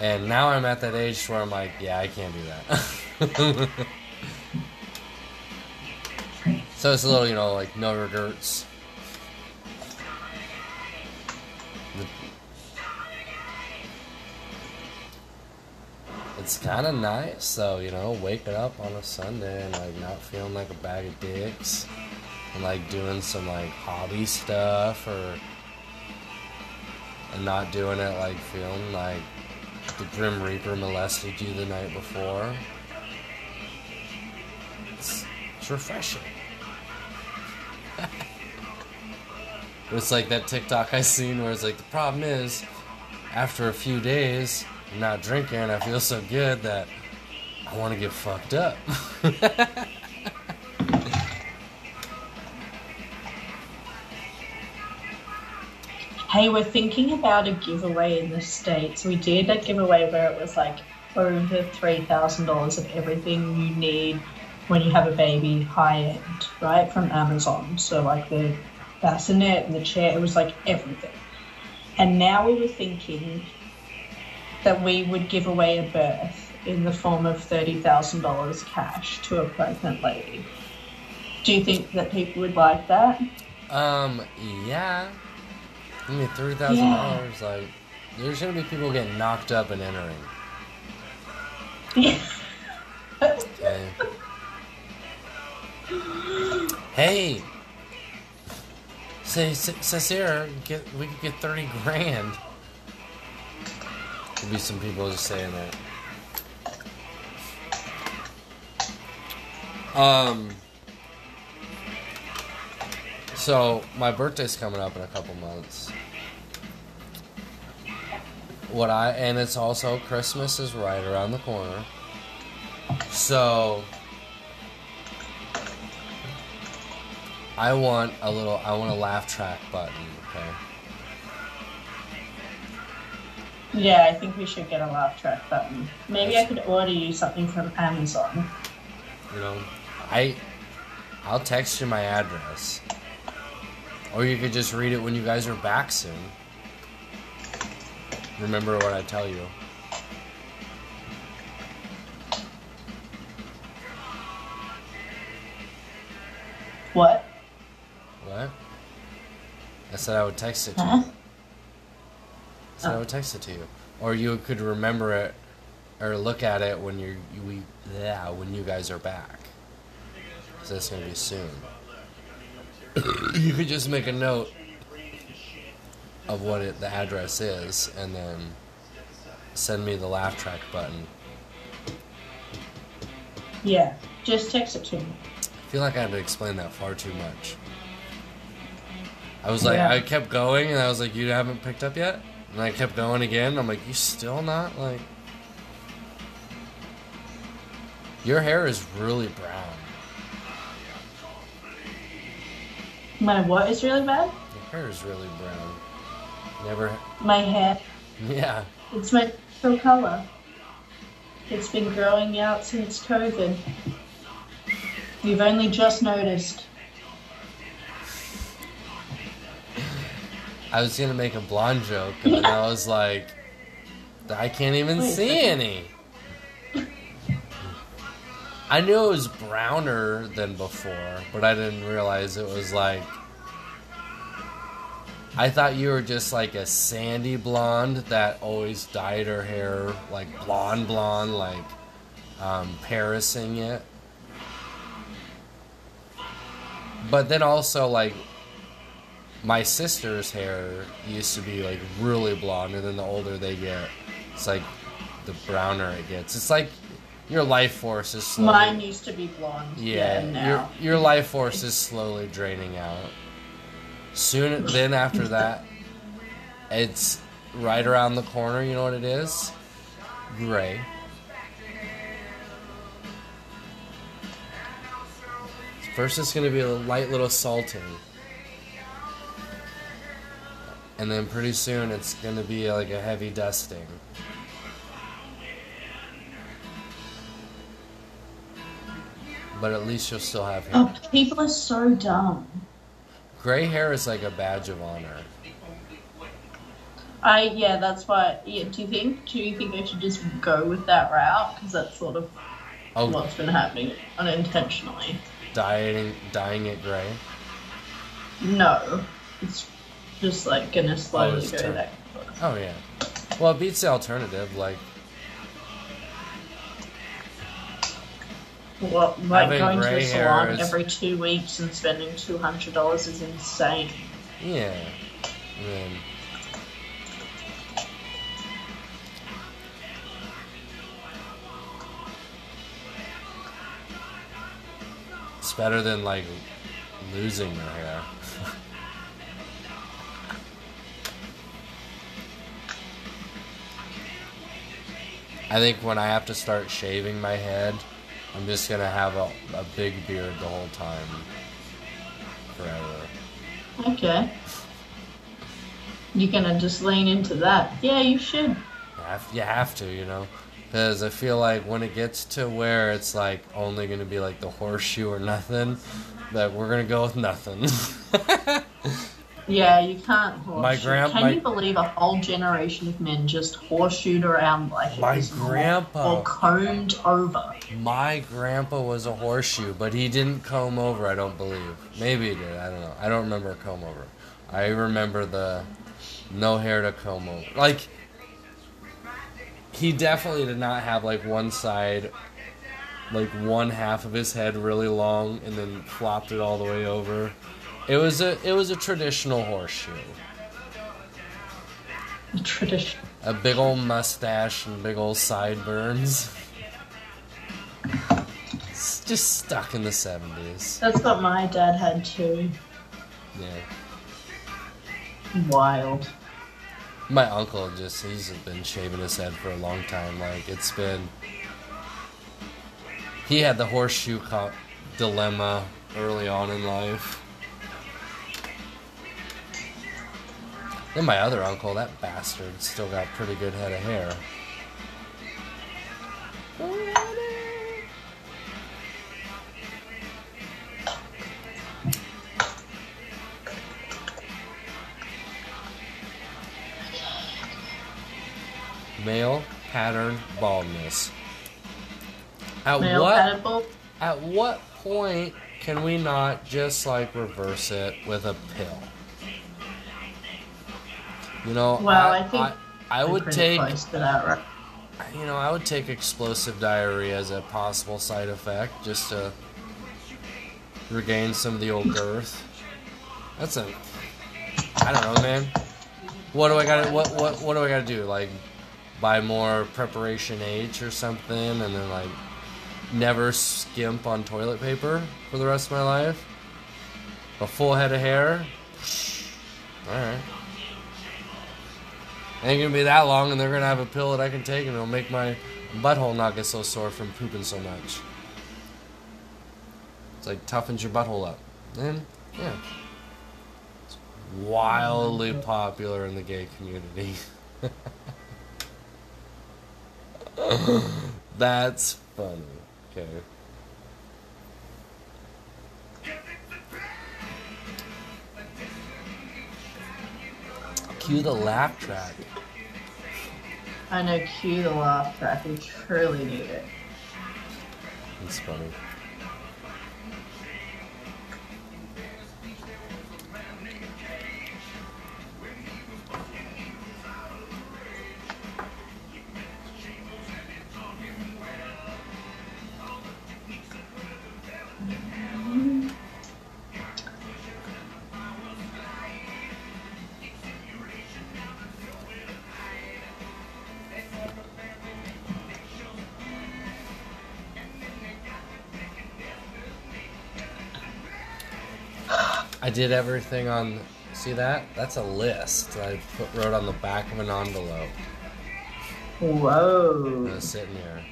And now I'm at that age where I'm like, yeah, I can't do that. *laughs* so it's a little, you know, like no regrets. It's kind of nice, though, you know, waking up on a Sunday and like not feeling like a bag of dicks, and like doing some like hobby stuff, or and not doing it like feeling like the Grim Reaper molested you the night before. It's, it's refreshing. *laughs* it's like that TikTok I seen where it's like the problem is, after a few days not drinking, I feel so good that I want to get fucked up. *laughs* Hey, we're thinking about a giveaway in the States. We did a giveaway where it was like over $3,000 of everything you need when you have a baby high end, right? From Amazon. So, like the bassinet and the chair, it was like everything. And now we were thinking that we would give away a birth in the form of $30,000 cash to a pregnant lady. Do you think that people would like that? um, yeah. I mean, three thousand dollars. Like, there's gonna be people getting knocked up and entering. *laughs* Yeah. Okay. hey, say, say, says here, get we could get thirty grand. Be some people just saying that. Um. So my birthday's coming up in a couple months. What I and it's also Christmas is right around the corner. So I want a little I want a laugh track button, okay? Yeah, I think we should get a laugh track button. Maybe I could order you something from Amazon. You know, I I'll text you my address. Or you could just read it when you guys are back soon. Remember what I tell you. What? What? I said I would text it to Huh? you. I said I would text it to you. Or you could remember it or look at it when you're you, we yeah, when you guys are back. So it's gonna be soon. *coughs* you could just make a note of what it, the address is and then send me the laugh track button. Yeah, just text it to me. I feel like I had to explain that far too much. I was like, Yeah. I kept going, and I was like, you haven't picked up yet? And I kept going again. I'm like, you still not? Like, your hair is really brown. My what is really bad? Your hair is really brown. Never, My hair. yeah. It's my natural color. It's been growing out since COVID. You've only just noticed. I was gonna make a blonde joke, and then I was like, I can't even Wait see any. I knew it was browner than before, but I didn't realize it was like. I thought you were just like a sandy blonde that always dyed her hair like blonde blonde, like um, Parising it. But then also like my sister's hair used to be like really blonde, and then the older they get, it's like the browner it gets. It's like your life force is slowly. Mine used to be blonde. yeah, your your life force is slowly draining out. Soon, then after that, it's right around the corner. You know what it is? Gray. First, it's gonna be a light little salting. And then pretty soon it's gonna be like a heavy dusting. But at least you'll still have hair. Oh, people are so dumb. Gray hair is like a badge of honor. I yeah, that's why. Yeah, do you think? Do you think I should just go with that route? Because that's sort of Oh, what's been happening unintentionally. dyeing, dyeing it gray. No, it's just like gonna slowly it's go turn- that. Oh yeah. Well, it beats the alternative. Like Well, like Having going to grey a hair salon is- every two weeks and spending two hundred dollars is insane. yeah. And then it's better than like losing your hair. I think when I have to start shaving my head, I'm just gonna have a, a big beard the whole time. Forever. Okay. You're gonna just lean into that. Yeah, you should. You have, you have to, you know, because I feel like when it gets to where it's like only to be like the horseshoe or nothing, that we're to go with nothing. *laughs* Yeah, you can't horseshoe. My grand- Can my- you believe a whole generation of men just horseshoed around like it My was normal grandpa. or combed over? My grandpa was a horseshoe, but he didn't comb over, I don't believe. Maybe he did, I don't know. I don't remember a comb over. I remember the no hair to comb over. Like, he definitely did not have like one side, like one half of his head really long and then flopped it all the way over. It was a it was a traditional horseshoe. Tradition. A big old mustache and big old sideburns. It's just stuck in the seventies. That's what my dad had too. Yeah. Wild. My uncle just he's been shaving his head for a long time. Like it's been he had the horseshoe dilemma early on in life. Then my other uncle, that bastard, still got pretty good head of hair. Male pattern baldness. At Male what at what point can we not just like reverse it with a pill? You know, Well, I think I, I would take close to that, right? you know, I would take explosive diarrhea as a possible side effect just to regain some of the old girth. That's a I don't know, man. What do I got to what what what do I got to do? Like buy more preparation H or something and then like never skimp on toilet paper for the rest of my life? A full head of hair? All right. Ain't gonna be that long, and they're gonna have a pill that I can take, and it'll make my butthole not get so sore from pooping so much. It's like toughens your butthole up. And yeah, it's wildly popular in the gay community. *laughs* That's funny. Okay. Cue the laugh track. I know, cue the laugh track. We truly need it. It's funny. Did everything on. See that? That's a list I put, wrote on the back of an envelope. Whoa. was sitting here.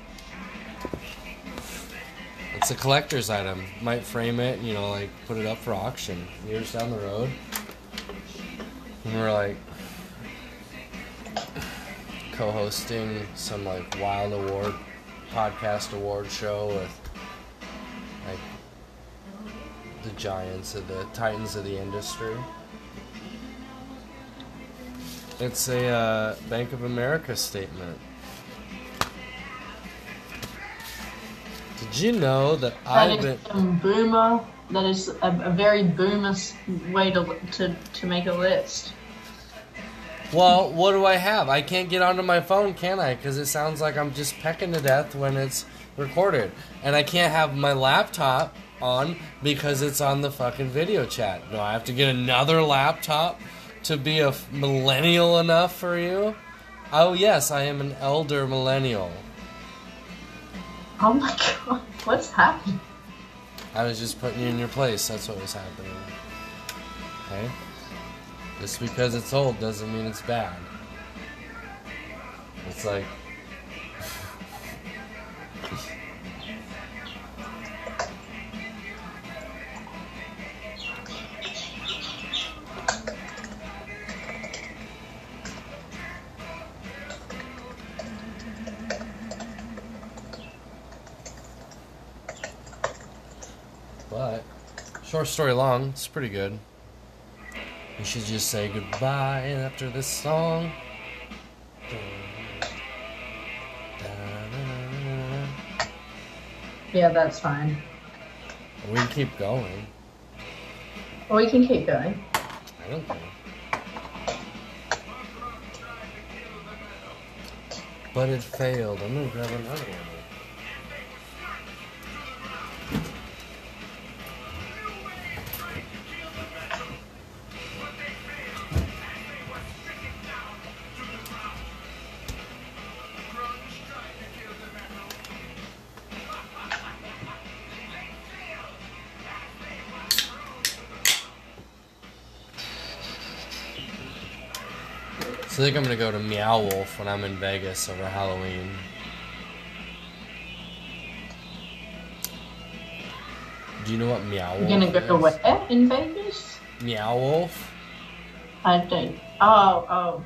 It's a collector's item. Might frame it, you know, like put it up for auction. Years down the road. And we're like co hosting some like wild award podcast award show with giants of the titans of the industry. It's a uh, Bank of America statement. Did you know that That I've is been? boomer. That is a, a very boomer way to, to to make a list. Well, what do I have? I can't get onto my phone, can I? Because it sounds like I'm just pecking to death when it's recorded, and I can't have my laptop on because it's on the fucking video chat. Do I have to get another laptop to be a millennial enough for you? Oh yes, I am an elder millennial. Oh my god, what's happening? I was just putting you in your place. That's what was happening. Okay? Just because it's old doesn't mean it's bad. It's like. Short story long, it's pretty good. We should just say goodbye after this song. Yeah, that's fine. We can keep going. Or we can keep going. I don't think. But it failed. I'm gonna grab another one. Think I'm gonna go to Meow Wolf when I'm in Vegas over Halloween. Do you know what Meow Wolf You're gonna go to where in Vegas? Meow Wolf? I don't. Oh, oh.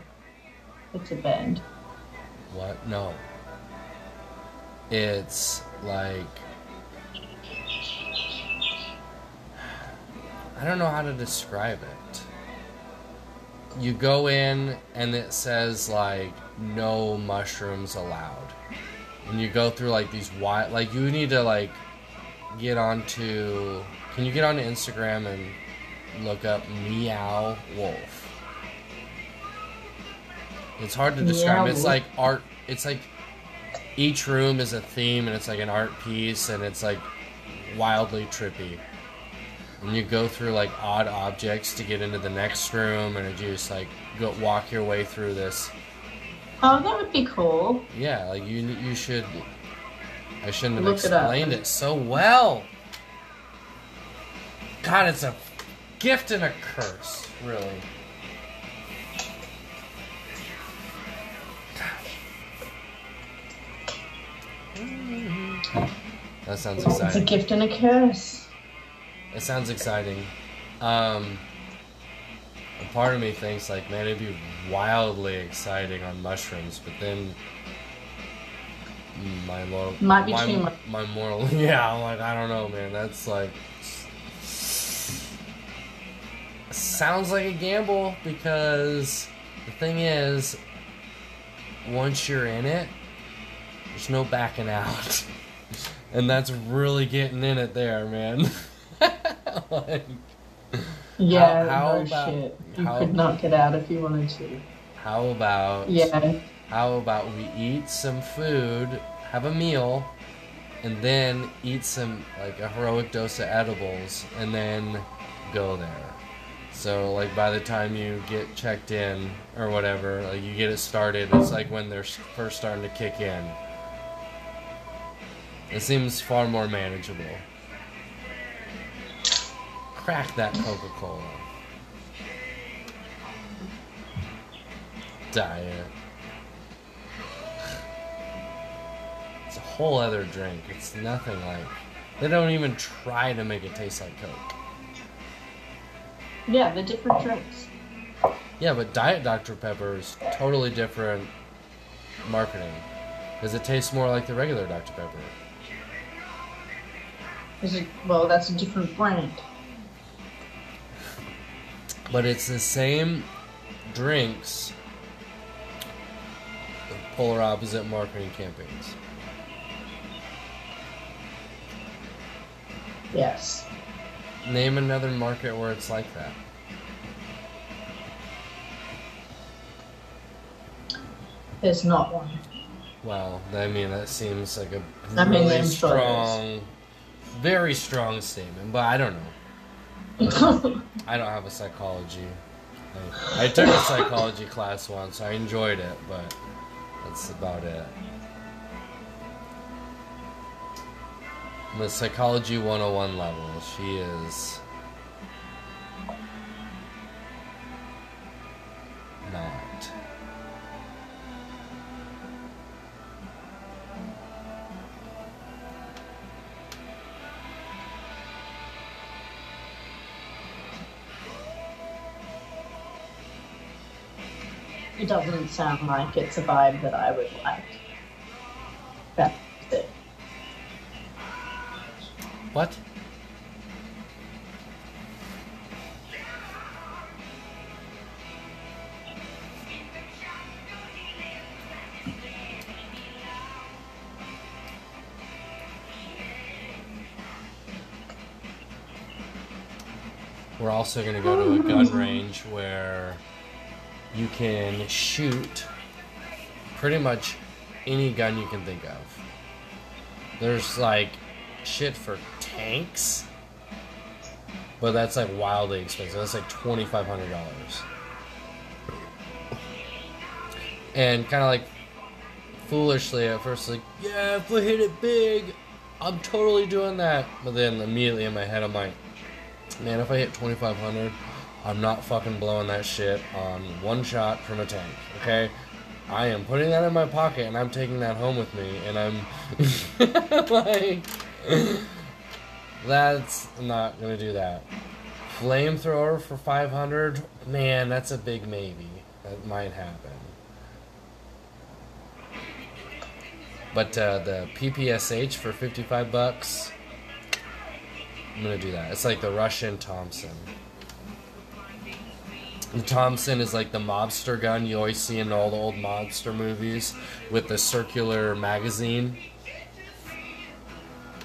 It's a band. What? No. It's like I don't know how to describe it. You go in and it says like no mushrooms allowed. And you go through like these wild like you need to like get onto can you get onto Instagram and look up Meow Wolf? It's hard to describe. Meow It's Wolf. like art. It's like each room is a theme, and it's like an art piece, and it's like wildly trippy. And you go through like odd objects to get into the next room, and you just like go walk your way through this. Oh, that would be cool. Yeah, like you you should. I shouldn't have Look explained it so well. God, it's a gift and a curse, really. Mm-hmm. That sounds exciting. It's a gift and a curse. It sounds exciting. Um, a part of me thinks like, man, it'd be wildly exciting on mushrooms, but then my moral Might be my, too much. My moral, *laughs* yeah, I'm like, I don't know, man. That's like sounds like a gamble because the thing is, once you're in it, there's no backing out. *laughs* And that's really getting in it there, man. *laughs* *laughs* like, Yeah, how no about- shit. You how- could not get out if you wanted to. how about Yeah. How about we eat some food, have a meal, and then eat some like a heroic dose of edibles, and then go there. So like by the time you get checked in or whatever, like you get it started, it's like when they're first starting to kick in. It seems far more manageable. Crack that Coca Cola. Diet. It's a whole other drink. It's nothing like. They don't even try to make it taste like Coke. Yeah, the different drinks. Yeah, but Diet Dr. Pepper is totally different marketing. Because it tastes more like the regular Dr. Pepper. Is it, well, that's a different brand. But it's the same drinks. The polar opposite marketing campaigns. Yes. Name another market where it's like that. There's not one. Well, I mean, that seems like a I mean, really sure strong, very strong statement, but I don't know. *laughs* I don't have a psychology. I, took a psychology class once. I enjoyed it, but that's about it. The psychology 101 level, she is not. It doesn't sound like it's a vibe that I would like. That's it. What? We're also going to go to a gun range where you can shoot pretty much any gun you can think of. There's like shit for tanks, but that's like wildly expensive. That's like twenty five hundred dollars, and kind of like foolishly at first, like yeah, if we hit it big, I'm totally doing that. But then immediately in my head, I'm like, man, if I hit twenty five hundred, I'm not fucking blowing that shit on one shot from a tank. Okay. I am putting that in my pocket and I'm taking that home with me and I'm *laughs* like that's not gonna do that. Flamethrower for five hundred, man, that's a big maybe. That might happen. But uh, the PPSH for fifty-five bucks, I'm gonna do that. It's like the Russian Thompson. The Thompson is like the mobster gun you always see in all the old mobster movies with the circular magazine.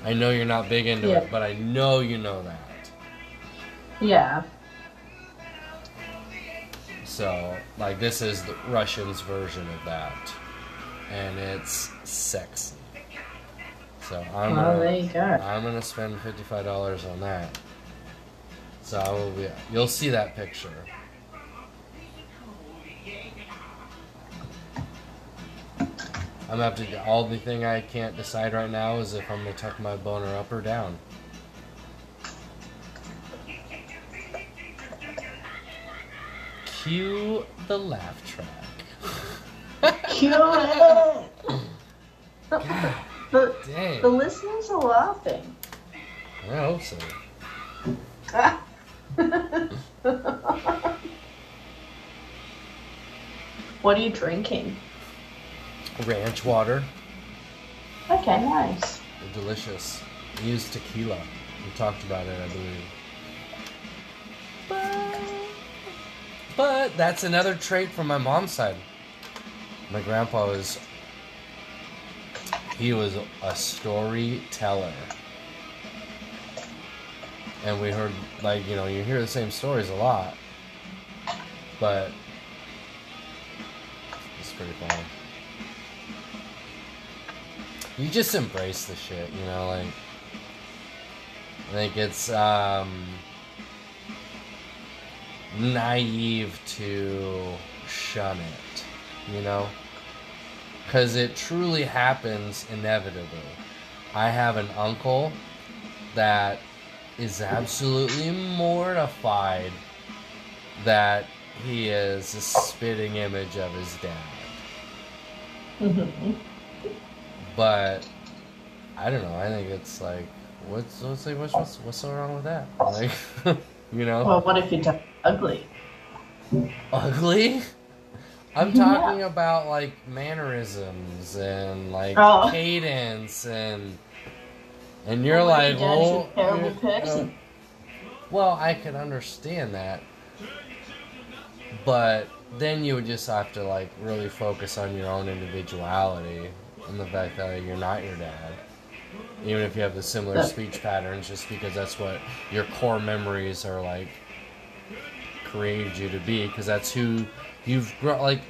I know you're not big into Yeah. it, but I know you know that. Yeah. So, like, this is the Russians' version of that, and it's sexy. So I'm Well, gonna, go. I'm gonna spend fifty-five dollars on that. So I will be. You'll see that picture. I'm gonna have to. All the thing I can't decide right now is if I'm gonna tuck my boner up or down. Cue the laugh track. Cue it! the, Dang. the listeners are laughing. I hope so. *laughs* what are you drinking? Ranch water. Okay, nice. Delicious. Used tequila. We talked about it, I believe. But that's another trait from my mom's side. My grandpa was he was a storyteller. And we heard like, you know, you hear the same stories a lot. But it's pretty fun. You just embrace the shit, you know, like I think it's um naive to shun it, you know? Because it truly happens inevitably. I have an uncle that is absolutely mortified that he is a spitting image of his dad. Mhm. But I don't know. I think it's like, what's what's like, what's what's, what's so wrong with that? *laughs* Like, *laughs* you know, Well, what if you're ugly? ugly. I'm *laughs* Yeah. talking about like mannerisms and like Oh. cadence and and you're oh Well, like, your well, terrible you're- person. well, I can understand that, but then you would just have to like really focus on your own individuality and the fact that you're not your dad. Even if you have the similar Yeah. speech patterns, just because that's what your core memories are like created you to be, because that's who you've grown. Like,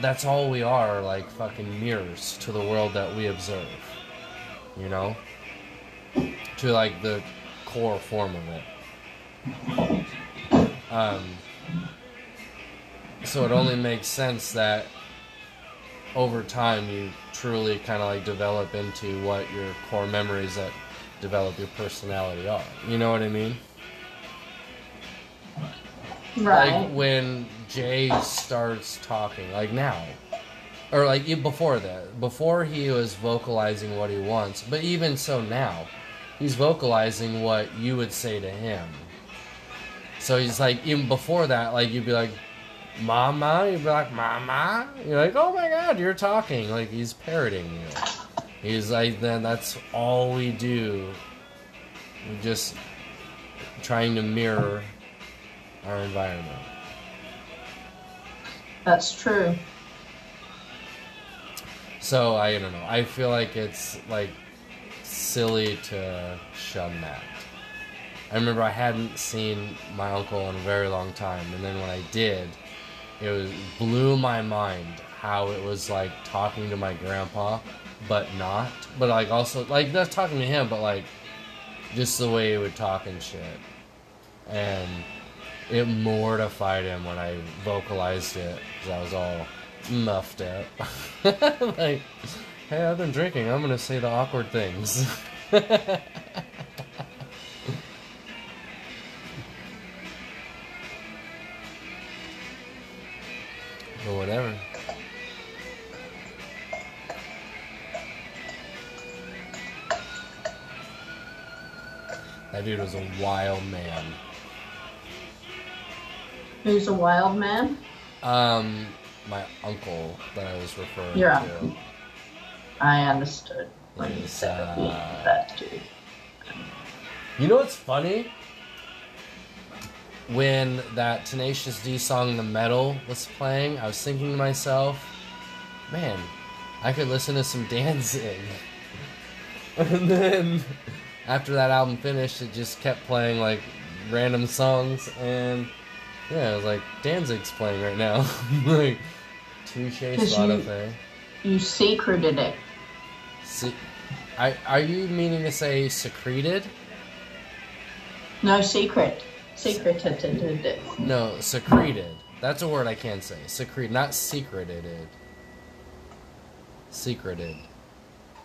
that's all we are, like fucking mirrors to the world that we observe. You know, to like the core form of it. Um, so it only makes sense that over time you truly kind of like develop into what your core memories that develop your personality are. You know what I mean? Right. Like when Jay starts talking, like now, or like before that, before he was vocalizing what he wants, but even so now, he's vocalizing what you would say to him. So he's like, even before that, like you'd be like, Mama, you'd be like, Mama, you're like, oh my god, you're talking, like he's parroting you. He's like, then that's all we do. We're just trying to mirror our environment. That's true. So I don't know. I feel like it's like silly to shun that. I remember I hadn't seen my uncle in a very long time, and then when I did, it was blew my mind how it was like talking to my grandpa, but not. But like also like not talking to him, but like just the way he would talk and shit. And it mortified him when I vocalized it because I was all muffed up. *laughs* like, hey, I've been drinking. I'm gonna say the awkward things. *laughs* or whatever. That dude was a wild man. Who's a wild man? Um, my uncle that I was referring Your to. uncle. I understood when you said uh, that dude. You know what's funny? When that Tenacious D song "The Metal" was playing, I was thinking to myself, "Man, I could listen to some *laughs* Danzig." And then after that album finished, it just kept playing like random songs, and yeah, I was like, "Danzig's playing right now." *laughs* like, touche, 'Cause you- Spotify. You secreted it. Se- I, are you meaning to say secreted? No secret. Secreted. No, secreted. That's a word I can say. Secret, not secreted. Secreted.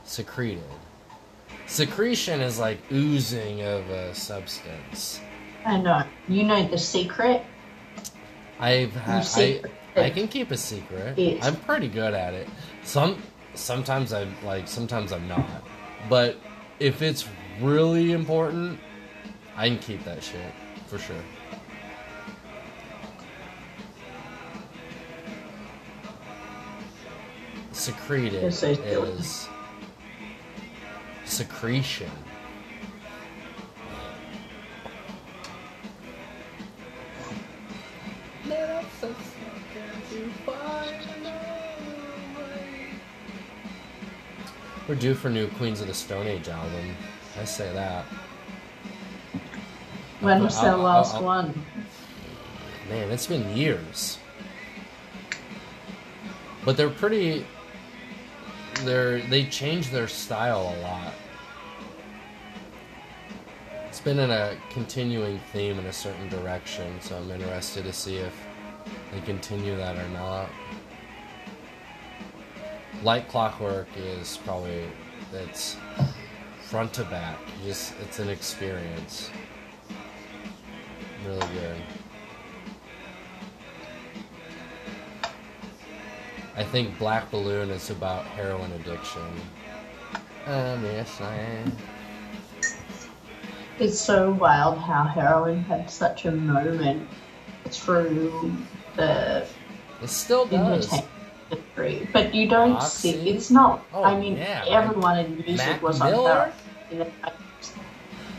Secreted. Secretion is like oozing of a substance. I know. You know the secret? I've ha- I, I can keep a secret. it. I'm pretty good at it. Some sometimes I'm like sometimes I'm not. But if it's really important, I can keep that shit for sure. Secreted You're so silly. is secretion. that upsets me. Can't you find another way? We're due for new Queens of the Stone Age album. I say that. When I'll- was their I'll- last I'll- one? Man, it's been years. But they're pretty. They're they change their style a lot. It's been in a continuing theme in a certain direction, so I'm interested to see if they continue that or not. Like Clockwork is probably it's front to back. Just it's an experience. Really good. I think Black Balloon is about heroin addiction. Um, yes, I am. It's so wild how heroin had such a moment through the It still does. entertainment industry, but you don't Roxy? see. It's not. Oh, I mean, yeah, everyone in music Mac was on Miller? heroin. You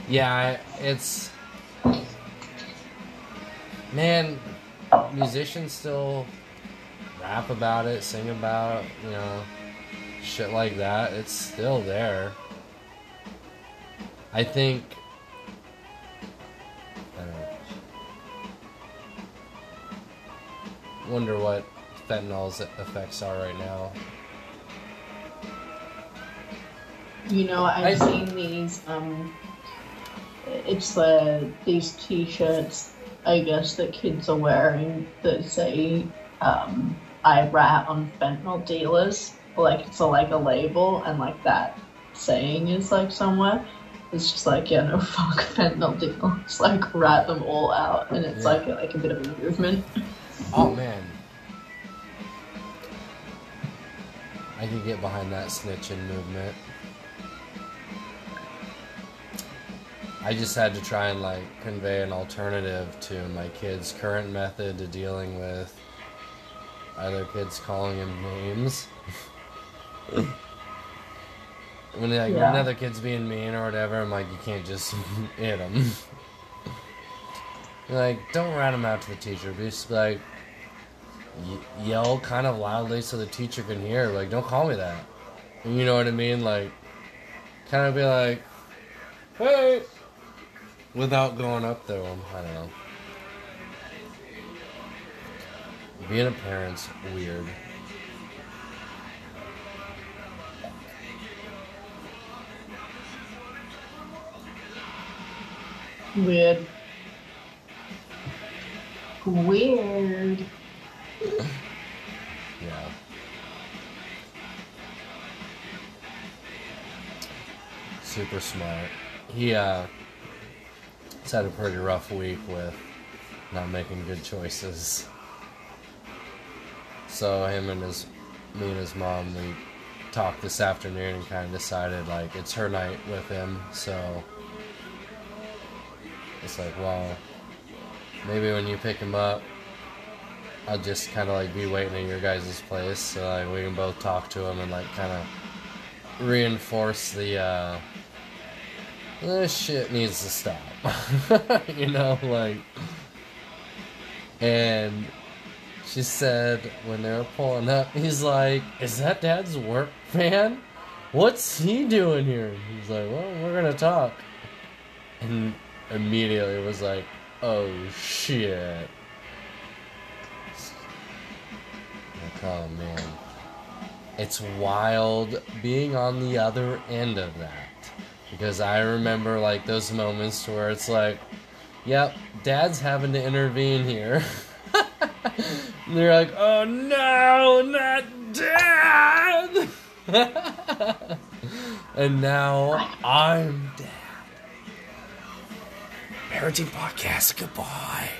Yeah, it's. Man, musicians still rap about it, sing about, you know, shit like that. It's still there. I think. I don't. Wonder what fentanyl's effects are right now. You know, I've I- seen these. Um, it's the these T-shirts, I guess, that kids are wearing that say, um, "I rat on fentanyl dealers." Like it's a, like a label, and like that saying is like somewhere. It's just like, yeah, no *laughs* fuck fentanyl dealers. Like rat them all out, and it's Yeah. like like a bit of a movement. Oh man. I could get behind that snitching movement. I just had to try and like convey an alternative to my kid's current method to dealing with other kids calling him names. *laughs* when like Yeah. another kid's being mean or whatever, I'm like, you can't just *laughs* hit him. *laughs* like, don't rat him out to the teacher. Just like, y- yell kind of loudly so the teacher can hear. Like, don't call me that. You know what I mean? Like, kind of be like, hey, without going up him. I don't know. Being a parent's weird. Weird. Weird. *laughs* Yeah. Super smart. He uh had a pretty rough week with not making good choices. So him and his me and his mom we talked this afternoon and kind of decided like it's her night with him, so it's like, well, maybe when you pick him up, I'll just kind of like be waiting at your guys' place, so like we can both talk to him and like kind of reinforce the uh, this shit needs to stop, *laughs* you know, like. And she said when they were pulling up, he's like, "Is that Dad's work van? What's he doing here?" He's like, "Well, we're gonna talk," and immediately was like, "Oh shit." Like, oh man. It's wild being on the other end of that. Because I remember like those moments where it's like, yep, dad's having to intervene here. *laughs* and they're like, oh no, not dad! *laughs* and now I'm dad. Parenting podcast, goodbye.